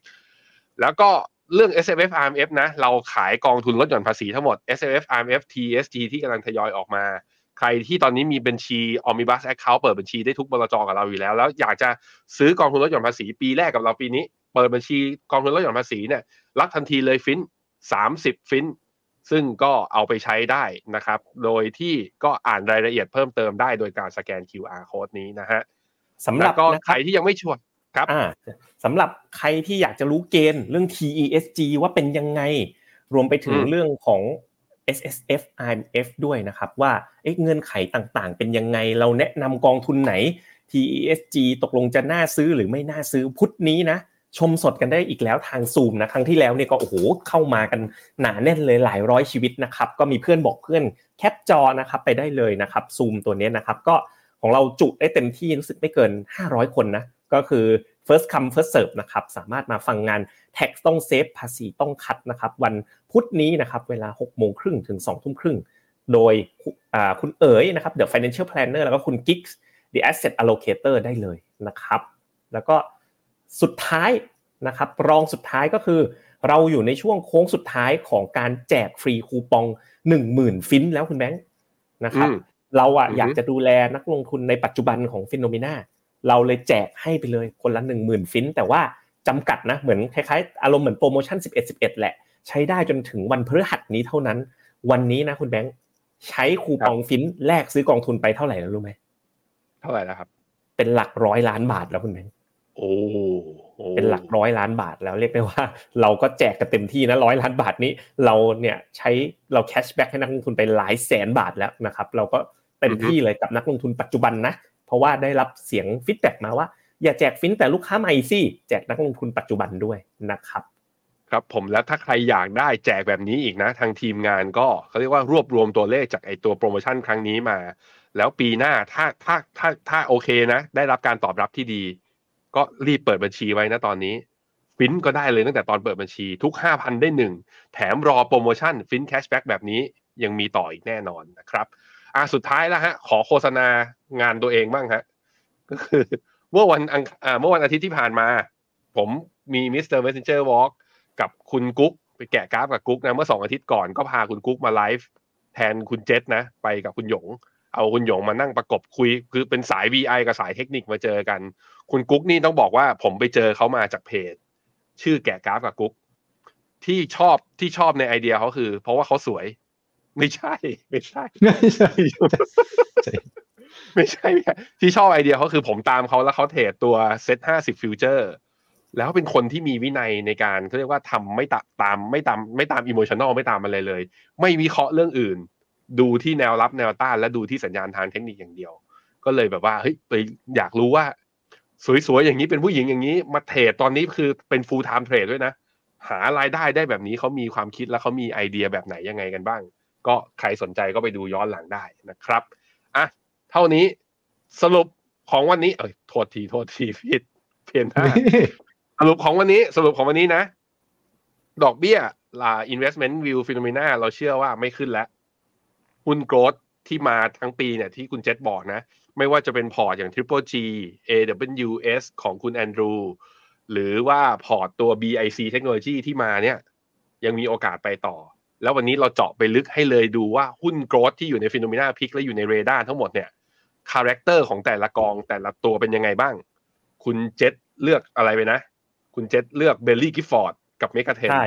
แล้วก็เรื่อง S F F R M F นะ เราขายกองทุนลดหย่อนภาษีทั้งหมด S F F R M F T S G ที่กำลังทยอยออกมา ใครที่ตอนนี้มีบัญชี Omnibus Account เปิดบัญชีได้ทุกบลจกับเราอยู่แล้ว แล้วอยากจะซื้อกองทุนลดหย่อนภาษีปีแรกกับเราปีนี้ เปิดบัญชีกองทุนลดหย่อนภาษีเนี่ยรับทันทีเลยฟิน30ฟินซึ่งก็เอาไปใช้ได้นะครับ โดยที่ก็อ่านรายละเอียดเพิ่มเติมได้โดยการสแกน QR code นี้นะฮะสำหรับก็นะคใครรับที่ยังไม่ชวนครับอ่าสำหรับใครที่อยากจะรู้เกณฑ์เรื่อง TESG ว่าเป็นยังไง รวมไปถึงอืมเรื่องของ S S F I M F ด้วยนะครับว่าเงื่อนไขต่างๆ เป็นยังไงเราแนะนำกองทุนไหน TESG ตกลงจะน่าซื้อหรือไม่น่าซื้อพุทธนี้นะชมสดกันได้อีกแล้วทางซูมนะครั้งที่แล้วเนี่ยก็โอ้โหเข้ามากันหนาแน่นเลยหลายร้อยชีวิตนะครับก็มีเพื่อนบอกเพื่อนแคปจอนะครับไปได้เลยนะครับซูมตัวนี้นะครับก็ของเราจุได้เต็มที่รู้สึกไม่เกิน 500 คนนะก็คือ first come first serve นะครับสามารถมาฟังงาน tax ต้องเซฟภาษีต้องคัดนะครับวันพุธนี้นะครับเวลา6โมงครึ่งถึง2ทุ่มครึ่งโดยอ่าคุณเอ๋ยนะครับ the financial planner แล้วก็คุณกิ๊ก the asset allocator ได้เลยนะครับ แล้วก็สุดท้ายนะครับรองสุดท้ายก็คือเราอยู่ในช่วงโค้งสุดท้ายของการแจกฟรีคูปอง 10,000 ฟินแล้วคุณแบงค์นะครับอืมเราอะอือฮึอยากจะดูแลนักลงทุนในปัจจุบันของ FINNOMENA เราเลยแจกให้ไปเลยคนละ10,000ฟินแต่ว่าจำกัดนะเหมือนคล้ายๆอารมณ์เหมือนโปรโมชั่น 11 11 แหละ ใช้ได้จนถึงวันพฤหัสนี้เท่านั้น วันนี้นะคุณแบงค์ใช้คูปองฟินแลกซื้อกองทุนไปเท่าไหร่แล้วรู้ไหมเท่าไหร่แล้วครับ เป็นหลักร้อยล้านบาทแล้วคุณแบงค์โอ้โหเป็นหลักร้อยล้านบาทแล้วเรียกได้ว่า เราก็แจกกันเต็มที่นะร้อยล้านบาทนี้ เราเนี่ยใช้เรา cashback ให้นักลงทุนไปหลายแสนบาทแล้วนะครับ เราก็เต็มที่เลยกับนักลงทุนปัจจุบันนะ เพราะว่าได้รับเสียง feedback มาว่าอย่าแจกฟินแต่ลูกค้าใหม่สิแจกนักลงทุนปัจจุบันด้วยนะครับ ครับผมแล้วถ้าใครอยากได้แจกแบบนี้อีกนะ ทางทีมงานก็เขาเรียกว่ารวบรวมตัวเลขจากไอตัวโปรโมชั่นครั้งนี้มา แล้วปีหน้าถ้าถ้าถ้าถ้าโอเคนะ ได้รับการตอบรับที่ดี ก็รีบเปิดบัญชีไว้นะตอนนี้ฟินก็ได้เลยตั้งแต่ตอนเปิดบัญชีทุก 5,000 ได้หนึ่งแถมรอโปรโมชั่นฟิน cashback แบบนี้ยังมีต่ออีกแน่นอนนะครับ อะสุดท้ายแล้วฮะ ขอโฆษณางานตัวเองบ้างฮะก็คือเมื่อวันอังอ่าเมื่อวันอาทิตย์ที่ผ่านมา ผมมี Mr. Messenger Talk กับคุณกุ๊กไปแกะกราฟกับกุ๊กนะเมื่อสองอาทิตย์ก่อนก็พาคุณกุ๊กมาไลฟ์แทนคุณเจษนะ ไปกับคุณหยง เอาคุณหยงมานั่งประกบคุย คือเป็นสาย VI กับสายเทคนิคมาเจอกัน คุณกุ๊กนี่ต้องบอกว่าผมไปเจอเขามาจากเพจ ชื่อแกะกราฟกับกุ๊กที่ชอบที่ชอบในไอเดียเขาคือ เพราะว่าเขาสวย ไม่ใช่ไม่ใช่ ไม่ใช่ ไม่ใช่ ไม่ใช่ ที่ชอบไอเดียเขาคือผมตามเขาแล้วเขาเทรดตัวเซ็ตห้าสิบ futures แล้วเป็นคนที่มีวินัยในการเขาเรียกว่าทำไม่ตาตามไม่ตามไม่ตาม emotional ไม่ตามอะไรเลย ไม่วิเคราะห์เรื่องอื่น ดูที่แนวรับแนวต้านและดูที่สัญญาณทางเทคนิคอย่างเดียว ก็เลยแบบว่าเฮ้ยไปอยากรู้ว่า สวยๆอย่างนี้เป็นผู้หญิงอย่างนี้ มาเทรดตอนนี้คือเป็น full time trade ด้วยนะ หารายได้ได้แบบนี้เขามีความคิดและเขามีไอเดียแบบไหนยังไงกันบ้าง ก็ใครสนใจก็ไปดูย้อนหลังได้นะครับอะเท่านี้สรุปของวันนี้ เอ้ยโทษทีโทษทีผิดเพียนหน้าสรุปของวันนี้สรุปของวันนี้นะ ดอกเบี้ยลา investment view FINNOMENA เราเชื่อว่าไม่ขึ้นแล้วหุ้น growth ที่มาทั้งปีเนี่ยที่คุณเจษบอกนะ ไม่ว่าจะเป็นพอร์ตอย่าง Triple G AWS ของคุณแอนดรูหรือว่าพอร์ตตัว BIC Technology ที่มาเนี่ย ยังมีโอกาสไปต่อ แล้ววันนี้เราเจาะไปลึกให้เลยดูว่าหุ้น growth ที่อยู่ใน FINNOMENA Pick และอยู่ในเรดาร์ทั้งหมดเนี่ย character ของแต่ละกองแต่ละตัวเป็นยังไงบ้าง คุณเจษเลือกอะไรไปนะ คุณเจษเลือก Baillie Gifford กับ MEGA 10ใช่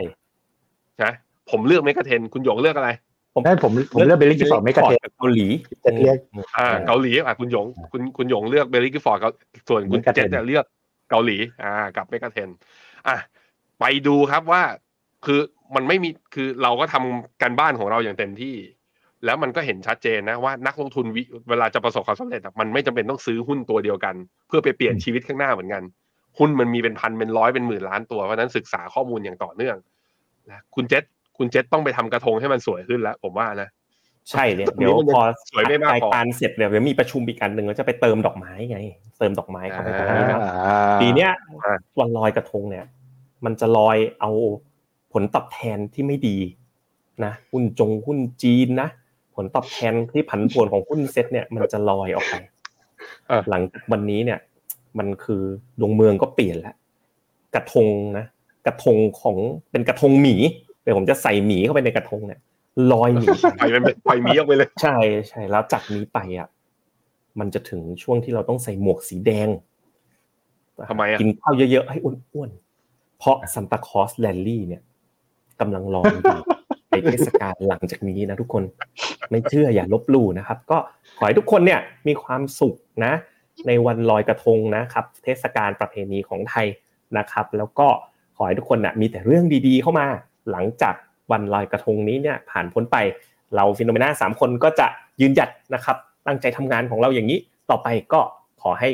นะผมเลือก MEGA 10 คุณหยงเลือกอะไร ผมนั่นผมผมเลือก Baillie Gifford MEGA 10เกาหลีจะเรียกอ่าเออเกาหลีอะคุณหยงคุณคุณหยงเลือก Baillie Gifford ส่วนคุณเมกาเทนเจษเนี่ยเลือกเกาหลีอ่ากับ MEGA 10อะไปดูครับว่าคือ มันไม่มีคือเราก็ทำการบ้านของเราอย่างเต็มที่ แล้วมันก็เห็นชัดเจนนะว่านักลงทุนวิเวลาจะประสบความสำเร็จอะมันไม่จำเป็นต้องซื้อหุ้นตัวเดียวกัน เพื่อไปเปลี่ยนชีวิตข้างหน้าเหมือนกัน หุ้นมันมีเป็นพันเป็นร้อยเป็นหมื่นล้านตัวเพราะฉะนั้นศึกษาข้อมูลอย่างต่อเนื่องนะคุณเจษคุณเจษต้องไปทำกระทงให้มันสวยขึ้นแล้ว ผมว่านะใช่เนี่ยเดี๋ยวพอสวยไม่มากพอรายการเสร็จเดี๋ยวมีประชุมอีกอันหนึ่งแล้วจะไปเติมดอกไม้ไง เติมดอกไม้เข้าไปตรงนี้นะปีเนี้ยอ่าวันลอยกระทงเนี่ย มันจะลอยเอา ผลตอบแทนที่ไม่ดีนะหุ้นจงหุ้นจีนนะผลตอบแทนที่ผันผวนของหุ้นเซ็ตเนี่ยมันจะลอยออกไปเออหลังจากวันนี้เนี่ย มันคือดวงเมืองก็เปลี่ยนแล้วกระทงนะกระทงของเป็นกระทงหมีเดี๋ยวผมจะใส่หมีเข้าไปในกระทงเนี่ยลอยหมีไปไปมันไปมีออกไปเลย ใช่ใช่แล้วจากนี้ไปอะมันจะถึงช่วงที่เราต้องใส่หมวกสีแดงทำไมอะกินข้าวเยอะๆให้อ้วนๆเพราะ Santa Claus rally เนี่ย กำลังรออยู่ในเทศกาลหลังจากนี้นะทุกคนไม่เชื่ออย่าลบหลู่นะครับ ก็ขอให้ทุกคนเนี่ยมีความสุขนะ ในวันลอยกระทงนะครับ เทศกาลประเพณีของไทยนะครับ แล้วก็ขอให้ทุกคนนะมีแต่เรื่องดีๆ เข้ามาหลังจากวันลอยกระทงนี้เนี่ยผ่านพ้นไป เรา FINNOMENA สามคนก็จะยืนหยัดนะครับ ตั้งใจทำงานของเราอย่างนี้ต่อไปก็ขอให้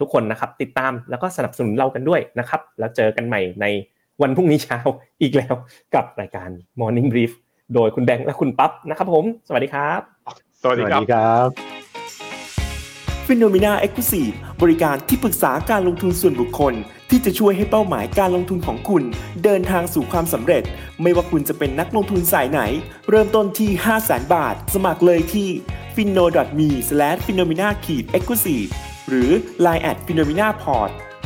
ทุกคนนะครับติดตามแล้วก็สนับสนุนเรากันด้วยนะครับ แล้วเจอกันใหม่ใน วันพรุ่งนี้เช้าอีกแล้วกับรายการ Morning Brief โดยคุณแบงค์และคุณปั๊บนะครับผม สวัสดีครับ สวัสสดีวัสครับดีครับฟิโนเมนาเอ็กซ์คลูซีฟบริการที่ปรึกษาการลงทุนส่วนบุคคล ที่จะช่วยให้เป้าหมายการลงทุนของคุณ เดินทางสู่ความสำเร็จ ไม่ว่าคุณจะเป็นนักลงทุนสายไหน เริ่มต้นที่ 5 0 0 0 0 0บาท สมัครเลยที่ f i n o m e f i n o m e n a e x c l u s i v e หรือ line at f i n o m e n a p o r t